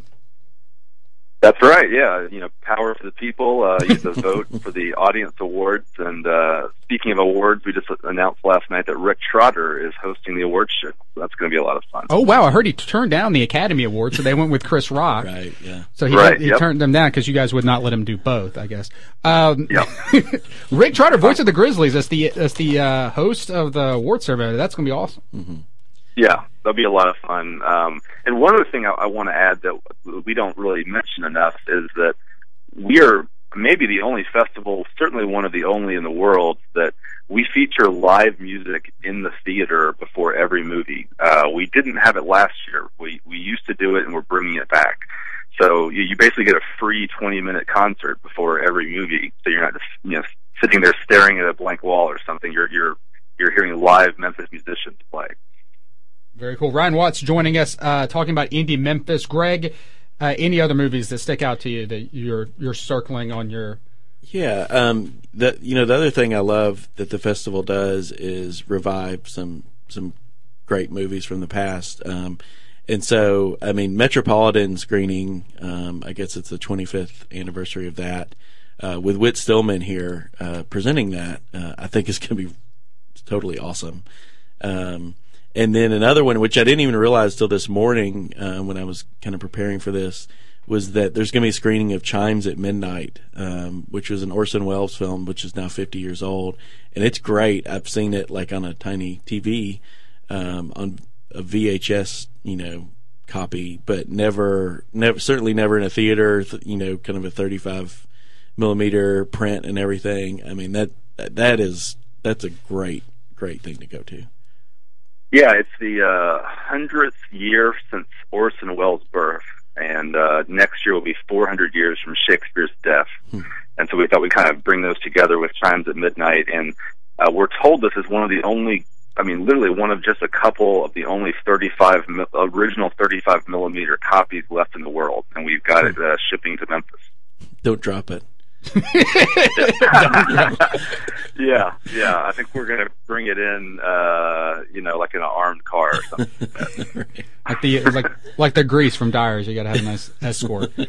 That's right. Yeah, you know, power to the people. Uh, you get to (laughs) vote for the audience awards. And uh, speaking of awards, we just announced last night that Rick Trotter is hosting the awards show. So that's going to be a lot of fun. Oh wow! I heard he turned down the Academy Award, so they went with Chris Rock. (laughs) Right. Yeah. So he, Right, he yep. turned them down because you guys would not let him do both. I guess. Um, (laughs) Rick Trotter, voice of the Grizzlies, as the as the uh, host of the award ceremony. That's going to be awesome. Yeah, that'll be a lot of fun. Um, and one other thing I, I want to add that we don't really mention enough is that we are maybe the only festival, certainly one of the only in the world, that we feature live music in the theater before every movie. Uh, we didn't have it last year. We we used to do it, and we're bringing it back. So you, you basically get a free 20 minute concert before every movie. So you're not just you know sitting there staring at a blank wall or something. You're you're you're hearing live Memphis musicians play. Very cool. Ryan Watts joining us, uh, talking about Indie Memphis. Greg, uh, any other movies that stick out to you that you're you're circling on your? Yeah, um, the you know the other thing I love that the festival does is revive some some great movies from the past. Um, and so, I mean, Metropolitan screening. Um, I guess it's the 25th anniversary of that. Uh, with Whit Stillman here uh, presenting that, uh, I think is going to be totally awesome. Um, and then another one, which I didn't even realize till this morning uh, when I was kind of preparing for this, was that there's going to be a screening of Chimes at Midnight, um, which was an Orson Welles film, which is now 50 years old, and it's great. I've seen it like on a tiny TV, um, on a VHS, you know, copy, but never, never, certainly never in a theater. You know, kind of a 35 millimeter print and everything. I mean that that is that's a great great thing to go to. Yeah, it's the uh, hundredth year since Orson Welles' birth, and uh, next year will be 400 years from Shakespeare's death. And so we thought we'd kind of bring those together with Chimes at Midnight. And Uh, we're told this is one of the only, I mean, literally one of just a couple of the only 35 mi- original 35 millimeter copies left in the world, and we've got it uh, shipping to Memphis. Don't drop it. (laughs) yeah, yeah. I think we're going to bring it in, uh, you know, like in an armed car or something. Like (laughs) the like like the grease from Dyers, you got to have a nice escort. (laughs)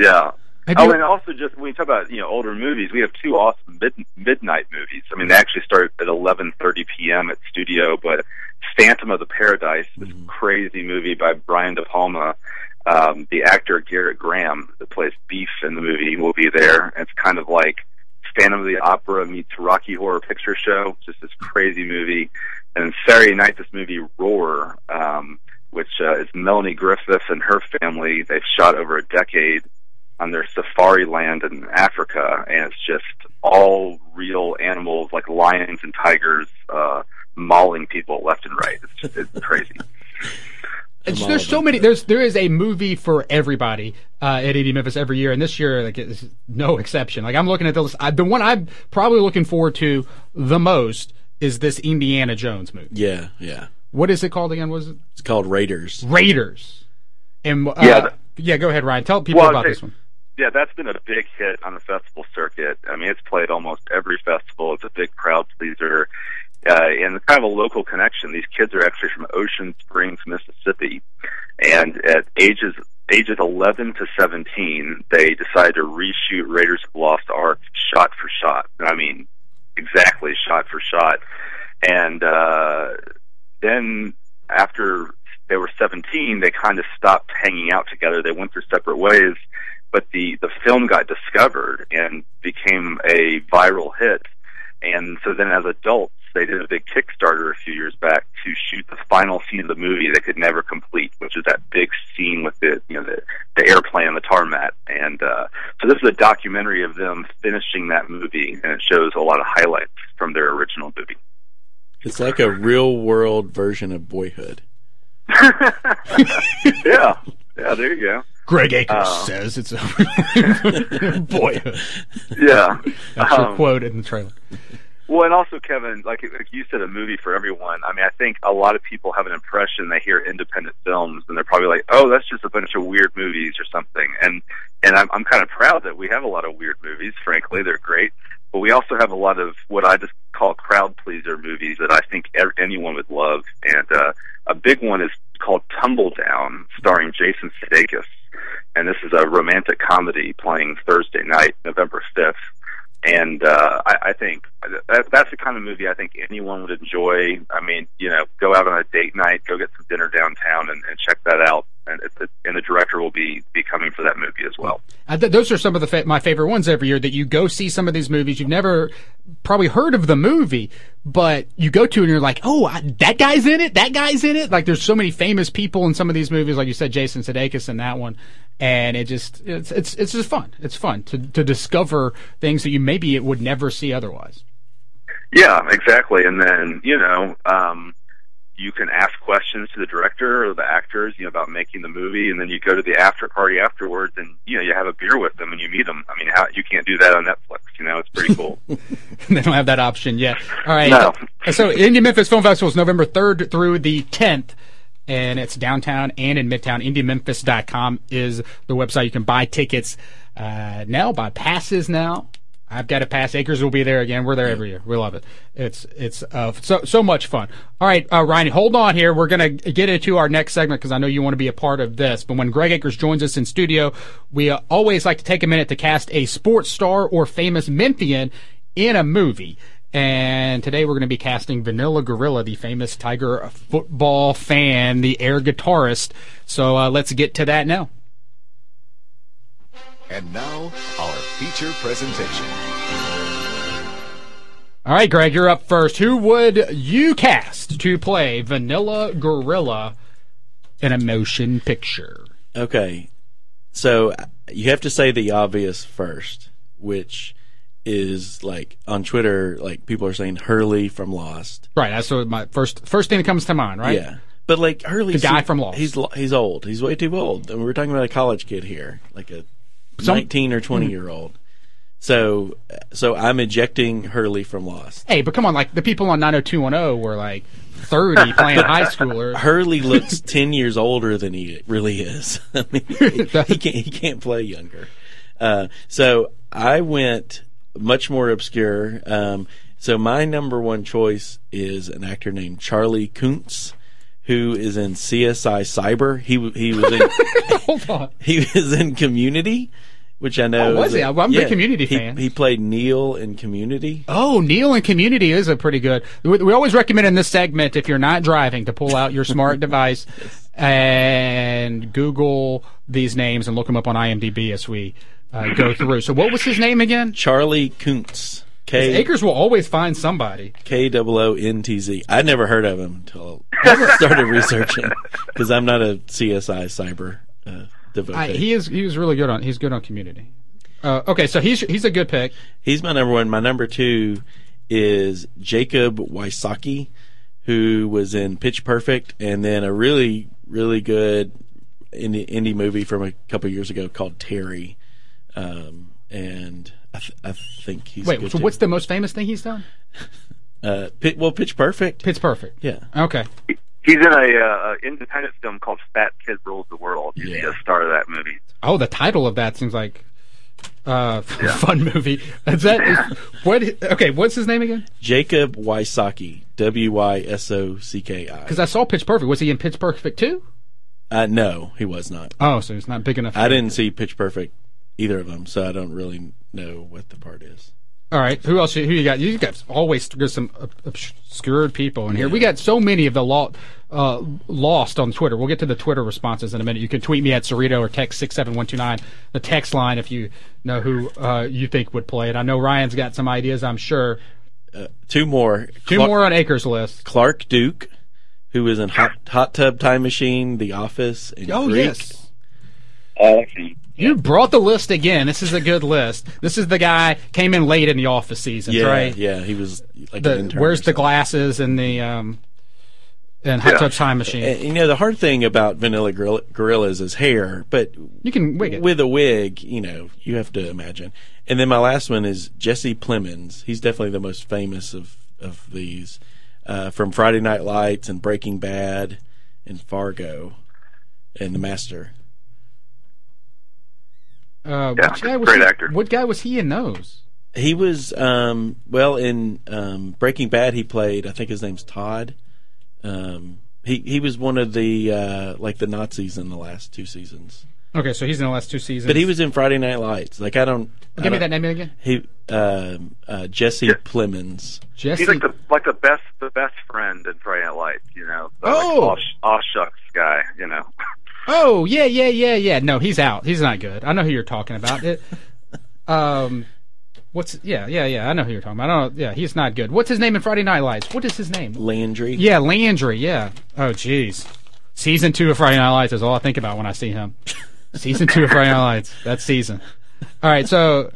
Yeah. Have oh, you- and also just when you talk about you know older movies, we have two awesome mid- midnight movies. I mean, they actually start at 11:30 p.m. at studio, but Phantom of the Paradise, this crazy movie by Brian De Palma. Um, the actor Gerrit Graham that plays Beef in the movie will be there. It's kind of like Phantom of the Opera meets Rocky Horror Picture Show. Just this crazy movie. And Saturday night, this movie Roar, um, which uh, is Melanie Griffith and her family. They've shot over a decade on their safari land in Africa, and it's just all real animals like lions and tigers uh, mauling people left and right. It's just it's crazy. (laughs) It's, there's so many. There's there is a movie for everybody uh, at Indie Memphis every year, and this year like it's no exception. Like I'm looking at the list. I, the one I'm probably looking forward to the most is this Indiana Jones movie. Yeah, yeah. What is it called again? Was it It's called Raiders. Raiders? And uh, Yeah, the- yeah. Go ahead, Ryan. Tell people Well, about okay. this one. Yeah, that's been a big hit on the festival circuit. I mean, it's played almost every festival. It's a big crowd pleaser. And kind of a local connection. These kids are actually from Ocean Springs, Mississippi. And at ages, ages 11 to 17, they decided to reshoot Raiders of the Lost Ark shot for shot. I mean, exactly shot for shot. And, uh, then after they were 17, they kind of stopped hanging out together. They went their separate ways, but the, the film got discovered and became a viral hit. And so then as adults, they did a big Kickstarter a few years back to shoot the final scene of the movie they could never complete, which is that big scene with the, you know, the, the airplane on the tarmac. And, uh, so this is a documentary of them finishing that movie and it shows a lot of highlights from their original movie. It's like a real world version of Boyhood. (laughs) yeah. Yeah, there you go. Greg Akers Uh, says it's a (laughs) boyhood. Yeah. That's your Um, quote in the trailer. Well, and also, Kevin, like, like you said, a movie for everyone. I mean, I think a lot of people have an impression they hear independent films, and they're probably like, "Oh, that's just a bunch of weird movies or something." And and I'm I'm kind of proud that we have a lot of weird movies. Frankly, they're great, but we also have a lot of what I just call crowd pleaser movies that I think er- anyone would love. And uh, a big one is called Tumbledown, starring Jason Sudeikis, and this is a romantic comedy playing Thursday night, November fifth and uh, I, I think that, that's the kind of movie I think anyone would enjoy. I mean, you know, go out on a date night, go get some dinner downtown, and, and check that out. And, it- and the director will be be coming for that movie as well. I th- those are some of the fa- my favorite ones every year. That you go see some of these movies you've never probably heard of the movie, but you go to and you're like, oh, I, that guy's in it. That guy's in it. Like there's so many famous people in some of these movies, like you said, Jason Sudeikis in that one, and it just it's it's it's just fun. It's fun to to discover things that you maybe it would never see otherwise. Yeah, exactly. And then you know, um, you can ask questions to the director or the actors, you know, about making the movie, and then you go to the after party afterwards, and you know, you have a beer with them and you meet them. I mean, how you can't do that on Netflix? You know, it's pretty cool. (laughs) they don't have that option yet. All right. No. So Indie Memphis Film Festival is November 3rd through the 10th. And it's downtown and in Midtown. IndieMemphis.com is the website. You can buy tickets uh, now, buy passes now. I've got a pass. Akers will be there again. We're there every year. We love it. It's it's uh, so so much fun. All right, uh, Ryan, hold on here. We're gonna get into our next segment because I know you want to be a part of this. But when Greg Akers joins us in studio, we uh, always like to take a minute to cast a sports star or famous Memphian in a movie. And today we're going to be casting Vanilla Gorilla, the famous Tiger football fan, the air guitarist. So uh, let's get to that now. And now, our feature presentation. All right, Greg, you're up first. Who would you cast to play Vanilla Gorilla in a motion picture? Okay. So you have to say the obvious first, which is like on Twitter, like people are saying Hurley from Lost. Right, that's what my first first thing that comes to mind, right? Yeah. But like Hurley, The guy from Lost. He's he's old. He's way too old. And we're talking about a college kid here, like a Some- nineteen or twenty year old. So, so I'm ejecting Hurley from Lost. Hey, but come on, like the people on 90210 were like 30 (laughs) playing high schoolers. Hurley (laughs) looks ten years older than he really is. (laughs) I mean, he, he can't he can't play younger. Uh, so I went much more obscure. Um, so my number one choice is an actor named Charlie Koontz, who is in CSI Cyber. He he was in Hold on. he was in Community, which I know Oh, was he? a- I'm a big Community he- fan. He played Neil in Community. Oh, Neil in Community is a pretty good. We, we always recommend in this segment if you're not driving to pull out your smart (laughs) device and Google these names and look them up on IMDb as we uh, go through. So, what was his name again? Charlie Koontz. K Akers will always find somebody. K O O N T Z. I'd never heard of him until I started researching because I'm not a CSI cyber uh, devotee. I, he is he was really good on he's good on Community. Uh, okay, so he's he's a good pick. He's my number one. My number two is Jacob Wysocki, who was in Pitch Perfect, and then a really really good indie, indie movie from a couple years ago called Terri. Um, and I, th- I think he's Wait, so too. what's the most famous thing he's done? (laughs) uh, Pit, well Pitch Perfect. Pitch Perfect. Yeah. Okay. He's in a uh, independent film called Fat Kid Rules the World. He's the star of that movie. Oh, the title of that seems like uh, (laughs) fun movie. Is that is, (laughs) what? Okay, what's his name again? Jacob Wysocki. W Y S O C K I. Because I saw Pitch Perfect. Was he in Pitch Perfect too? Uh, no, he was not. Oh, so he's not big enough. I didn't see Pitch Perfect either of them, so I don't really know what the part is. All right. Who else? Who you got? You got always there's some ob- obscured people in here. We got so many of the lo- uh, lost on Twitter. We'll get to the Twitter responses in a minute. You can tweet me at Cerrito or text six seven one two nine. The text line if you know who uh, you think would play it. I know Ryan's got some ideas. I'm sure. Uh, two more. Two Clark- more on Akers' list. Clark Duke, who is in Hot, Hot Tub Time Machine, The Office, and Oh Greek. yes. Uh, You brought the list again. This is a good list. This is the guy came in late in the office season, Yeah, right? yeah, he was like The- an intern. where's the glasses and the um and hot Yeah. tub time machine? And, you know, the hard thing about Vanilla Gorilla, Gorillas is hair, but you can wig it. with a wig. You know, you have to imagine. And then my last one is Jesse Plemons. He's definitely the most famous of of these uh, from Friday Night Lights and Breaking Bad and Fargo and The Master. Uh, Yeah, which guy was great he, actor. What guy was he in those? He was um, well in um, Breaking Bad. He played, I think his name's Todd. Um, he he was one of the uh, like the Nazis in the last two seasons. Okay, so he's in the last two seasons. But he was in Friday Night Lights. Like I don't. Give me don't- that name again. He um, uh, Jesse Plemons. Jesse. He's like the like the best the best friend in Friday Night Lights. You know, the, Oh! like, aw, aw shucks guy. You know. Oh yeah, yeah, yeah, yeah. No, he's out. He's not good. I know who you're talking about. It, (laughs) um, what's yeah, yeah, yeah. I know who you're talking about. I don't. Yeah, he's not good. What's his name in Friday Night Lights? What is his name? Landry. Yeah, Landry. Yeah. Oh, jeez. Season two of Friday Night Lights is all I think about when I see him. (laughs) season two of Friday Night Lights. That season. All right. So,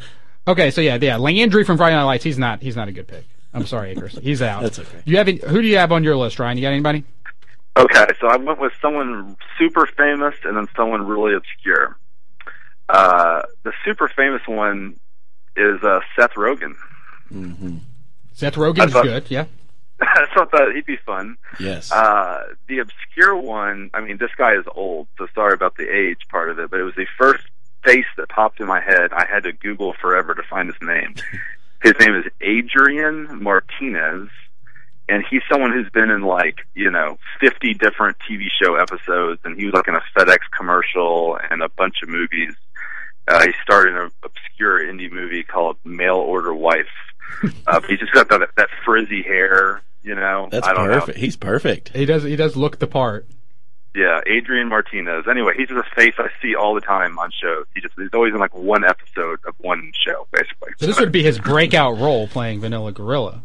okay. So yeah, yeah. Landry from Friday Night Lights. He's not. He's not a good pick. I'm sorry, Akers. He's out. That's okay. You have any- who do you have on your list, Ryan? You got anybody? Okay, so I went with someone super famous and then someone really obscure. Uh, the super famous one is uh, Seth Rogen. Mm-hmm. Seth Rogen's thought- good. Yeah. (laughs) I thought that he'd be fun. Yes. Uh, the obscure one, I mean, this guy is old, so sorry about the age part of it, but it was the first face that popped in my head. I had to Google forever to find his name. (laughs) his name is Adrian Martinez, and he's someone who's been in like, you know, 50 different TV show episodes, and he was like in a FedEx commercial and a bunch of movies. Uh, he starred in an obscure indie movie called Mail Order Wife. (laughs) Uh, but he's just got that, that frizzy hair, you know. That's I don't know. perfect. He's perfect. He does. He does look the part. Yeah, Adrian Martinez. Anyway, he's just a face I see all the time on shows. He just he's always in like one episode of one show, basically. So this would be his breakout role playing Vanilla Gorilla.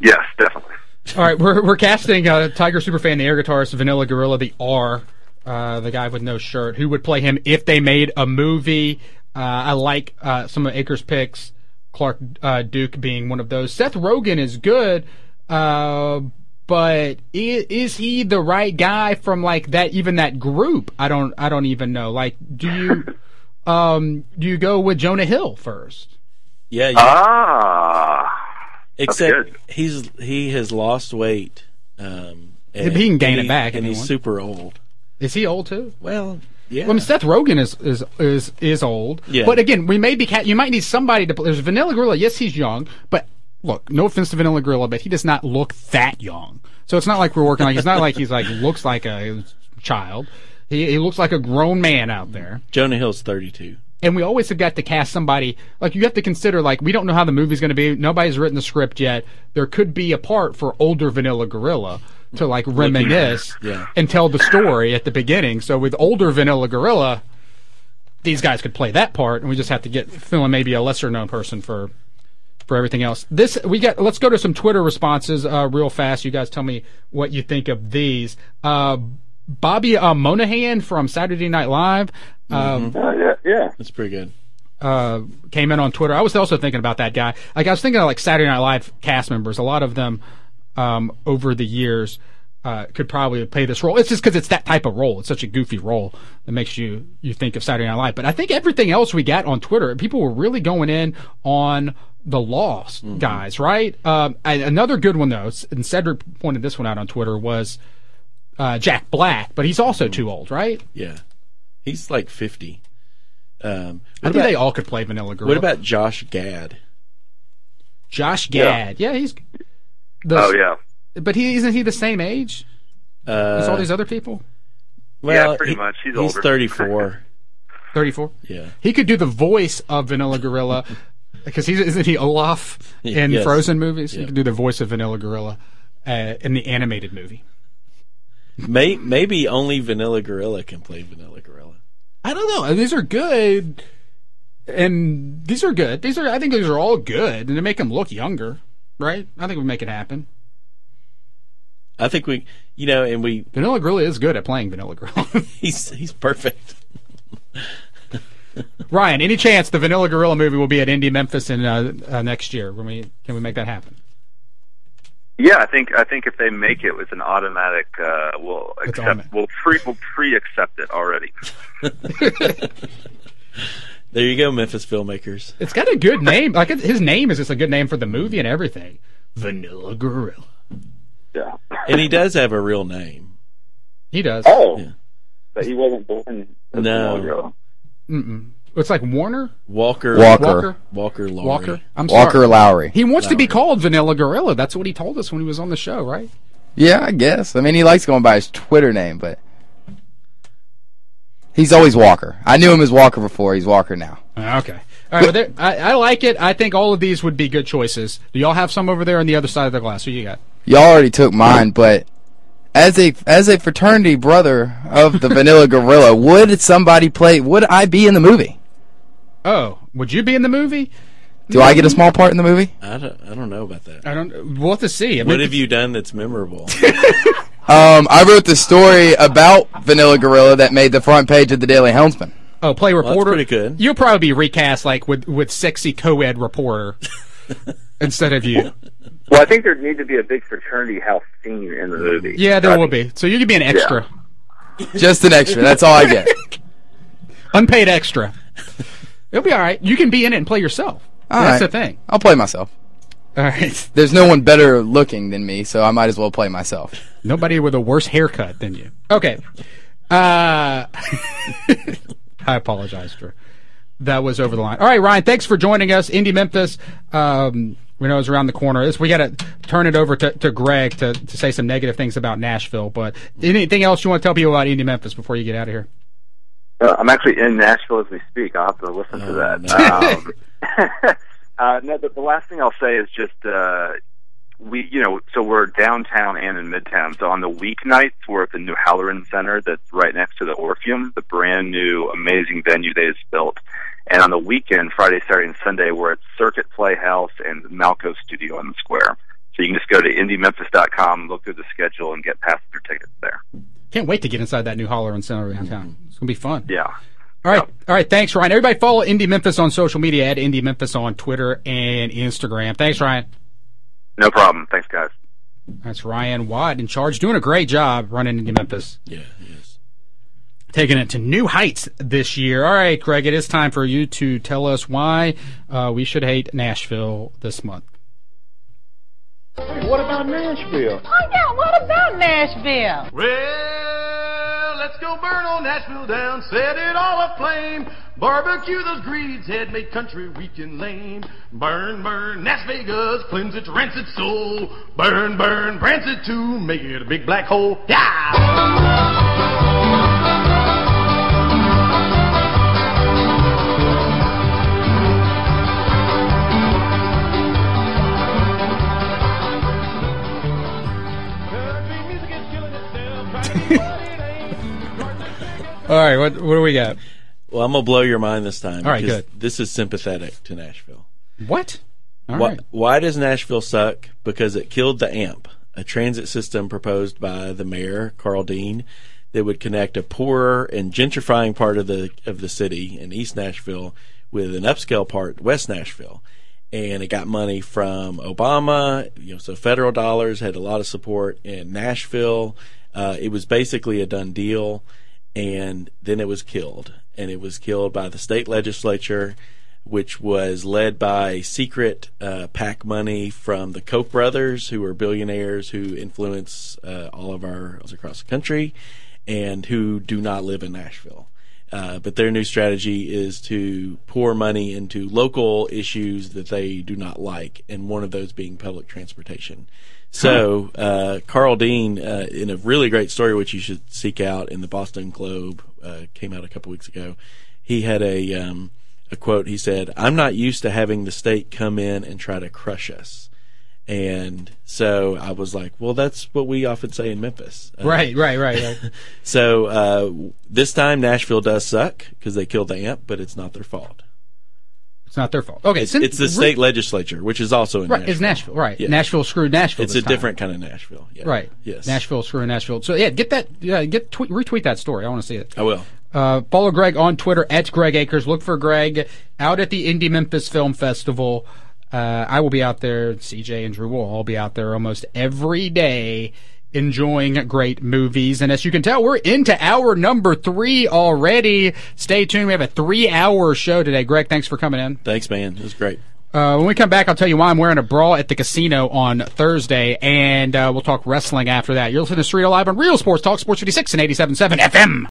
Yes, definitely. All right, we're we're casting uh, Tiger Superfan, the air guitarist, Vanilla Gorilla, the R, uh, the guy with no shirt. Who would play him if they made a movie? Uh, I like uh, some of Akers' picks. Clark uh, Duke being one of those. Seth Rogen is good, uh, but is, is he the right guy from like that? Even that group? I don't. I don't even know. Like, do you (laughs) um, do you go with Jonah Hill first? Yeah. you- Ah. Except he's he has lost weight. Um, He can gain and it back and he's wants. super old. Is he old too? Well, yeah. Well, I mean, Seth Rogen is is is is old. Yeah. But again, we may be ca- you might need somebody to. play. There's Vanilla Gorilla. Yes, he's young, but look, no offense to Vanilla Gorilla, but he does not look that young. So it's not like we're working like it's not like he's like (laughs) looks like a child. He, he looks like a grown man out there. Jonah Hill's 32. And we always have got to cast somebody like you have to consider like we don't know how the movie's going to be. Nobody's written the script yet. There could be a part for older Vanilla Gorilla to like reminisce Yeah. and tell the story at the beginning. So with older Vanilla Gorilla, these guys could play that part, and we just have to get fill in maybe a lesser known person for for everything else. This we got. Let's go to some Twitter responses uh, real fast. You guys tell me what you think of these. Uh, Bobby uh, Moynihan from Saturday Night Live. Um, Oh, yeah, yeah. That's pretty good. uh, came in on Twitter. I was also thinking about that guy. Like I was thinking of like Saturday Night Live cast members. A lot of them um, over the years uh, could probably play this role. It's just because it's that type of role. It's such a goofy role that makes you you think of Saturday Night Live. But I think everything else we got on Twitter, people were really going in on the Lost guys, right? Um, and another good one though, and Cedric pointed this one out on Twitter was uh, Jack Black, but he's also too old, right? Yeah. He's like 50. Um, I think about, they all could play Vanilla Girl. what about Josh Gad? Josh Gad? Yeah, he's. The, Oh, yeah. But he isn't he the same age Uh, as all these other people? well, Yeah, pretty he- much. He's he's older. 34. Thirty four. yeah. He could do the voice of Vanilla Gorilla (laughs) because he's isn't he Olaf in Yes. Frozen movies? He Yeah. could do the voice of Vanilla Gorilla uh, in the animated movie. May, maybe only Vanilla Gorilla can play Vanilla Gorilla. I don't know. These are good, and these are good. These are I think these are all good, and they make him look younger, right? I think we make it happen. I think we, you know, and we, Vanilla Gorilla is good at playing Vanilla Gorilla. (laughs) he's he's perfect. (laughs) Ryan, any chance the Vanilla Gorilla movie will be at Indie Memphis in uh, uh, next year? When we can we make that happen? Yeah, I think I think if they make it with an automatic, uh, we'll It's accept. We'll pre we'll pre accept it already. (laughs) There you go, Memphis filmmakers. It's got a good name. Like his name is just a good name for the movie and everything. Vanilla Gorilla. Yeah. And he does have a real name. He does. Oh, Yeah. but he wasn't born. No. a girl. Mm-mm. It's like Warner Walker. Walker. Walker Walker Lowry. Walker. I'm Walker sorry. Lowry. He wants to be called Vanilla Gorilla. That's what he told us when he was on the show, right? Yeah, I guess. I mean, he likes going by his Twitter name, but he's always Walker. I knew him as Walker before. He's Walker now. Uh, Okay. All right. Well, there, I, I like it. I think all of these would be good choices. Do y'all have some over there on the other side of the glass? Who you got? Y'all already took mine, but as a as a fraternity brother of the Vanilla Gorilla, would somebody play? Would I be in the movie? Oh, would you be in the movie? Do I get a small part in the movie? I don't, I don't know about that. I don't. We'll have to see. I What have you done that's memorable? (laughs) Um, I wrote the story about Vanilla Gorilla that made the front page of the Daily Helmsman. Oh, play Well, that's reporter. pretty good. You'll probably be recast like with with sexy co-ed reporter (laughs) instead of you. Well, I think there'd need to be a big fraternity house scene in the movie. Yeah, there I will think- be. So you could be an extra, Just an extra. That's all I get. (laughs) unpaid extra. It'll be all right. You can be in it and play yourself. All That's right. the thing. I'll play myself. All right. (laughs) There's no one better looking than me, so I might as well play myself. Nobody with a worse haircut than you. Okay. Uh, (laughs) I apologize, for That was over the line. All right, Ryan, thanks for joining us. Indie Memphis. Um, we know it's around the corner. This- We got to turn it over to, to Greg to, to say some negative things about Nashville. But anything else you want to tell people about Indie Memphis before you get out of here? Uh, I'm actually in Nashville as we speak. I'll have to listen to Oh, that. no. Um, (laughs) (laughs) uh, no, the, the last thing I'll say is just uh, we, you know, so we're downtown and in Midtown. So on the weeknights, we're at the New Halloran Center that's right next to the Orpheum, the brand new, amazing venue they just built. And on the weekend, Friday, Saturday, and Sunday, we're at Circuit Playhouse and Malco Studio in the Square. So you can just go to indiememphis.com, look through the schedule, and get passenger tickets there. Can't wait to get inside that new Halloran Center downtown. It's going to be fun. Yeah. All right. All right. Thanks, Ryan. Everybody follow Indie Memphis on social media at Indie Memphis on Twitter and Instagram. Thanks, Ryan. No problem. Thanks, guys. That's Ryan Watt in charge, doing a great job running Indie Memphis. yeah, yes. taking it to new heights this year. All right, Greg, it is time for you to tell us why uh, we should hate Nashville this month. Hey, what about Nashville? Oh, yeah, what about Nashville? Well, let's go burn on Nashville down, set it all aflame. Barbecue those greeds, head make country weak and lame. Burn, burn, Las Vegas, cleanse its rancid soul. Burn, burn, prance it too, make it a big black hole. All right, what what do we got? Well, I'm gonna blow your mind this time. All right, because good. This is sympathetic to Nashville. What? All why, right. why does Nashville suck? Because it killed the AMP, a transit system proposed by the mayor Karl Dean that would connect a poorer and gentrifying part of the of the city in East Nashville with an upscale part, West Nashville. And it got money from Obama, you know, so federal dollars had a lot of support in Nashville. Uh, it was basically a done deal, and then it was killed. And it was killed by the state legislature, which was led by secret uh, PAC money from the Koch brothers, who are billionaires who influence uh, all of our across the country, and who do not live in Nashville. Uh, but their new strategy is to pour money into local issues that they do not like, and one of those being public transportation. So, uh, Karl Dean, uh, in a really great story, which you should seek out in the Boston Globe, uh, came out a couple weeks ago. He had a um, a quote. He said, "I'm not used to having the state come in and try to crush us." And so I was like, well, that's what we often say in Memphis. Uh, Right, right, right, right. (laughs) so uh, this time Nashville does suck because they killed the amp, but it's not their fault. It's not their fault. Okay, It's, it's the state legislature, which is also in Right, Nashville. it's Nashville. Right, Yeah. Nashville screwed Nashville. It's a time. different kind of Nashville. Yeah. Right. Yes. Nashville screwed Nashville. So yeah, get that. Yeah, get tweet, retweet that story. I want to see it. I will. Uh, follow Greg on Twitter at Greg Akers. Look for Greg out at the Indie Memphis Film Festival. Uh, I will be out there. CJ and Drew will all be out there almost every day enjoying great movies. And as you can tell, we're into hour number three already. Stay tuned. We have a three hour show today. Greg, thanks for coming in. Thanks, man. It was great. Uh, when we come back, I'll tell you why I'm wearing a bra at the casino on Thursday, and uh, we'll talk wrestling after that. You're listening to Cerrito Live on Real Sports Talk, Sports 56 and 87.7 FM.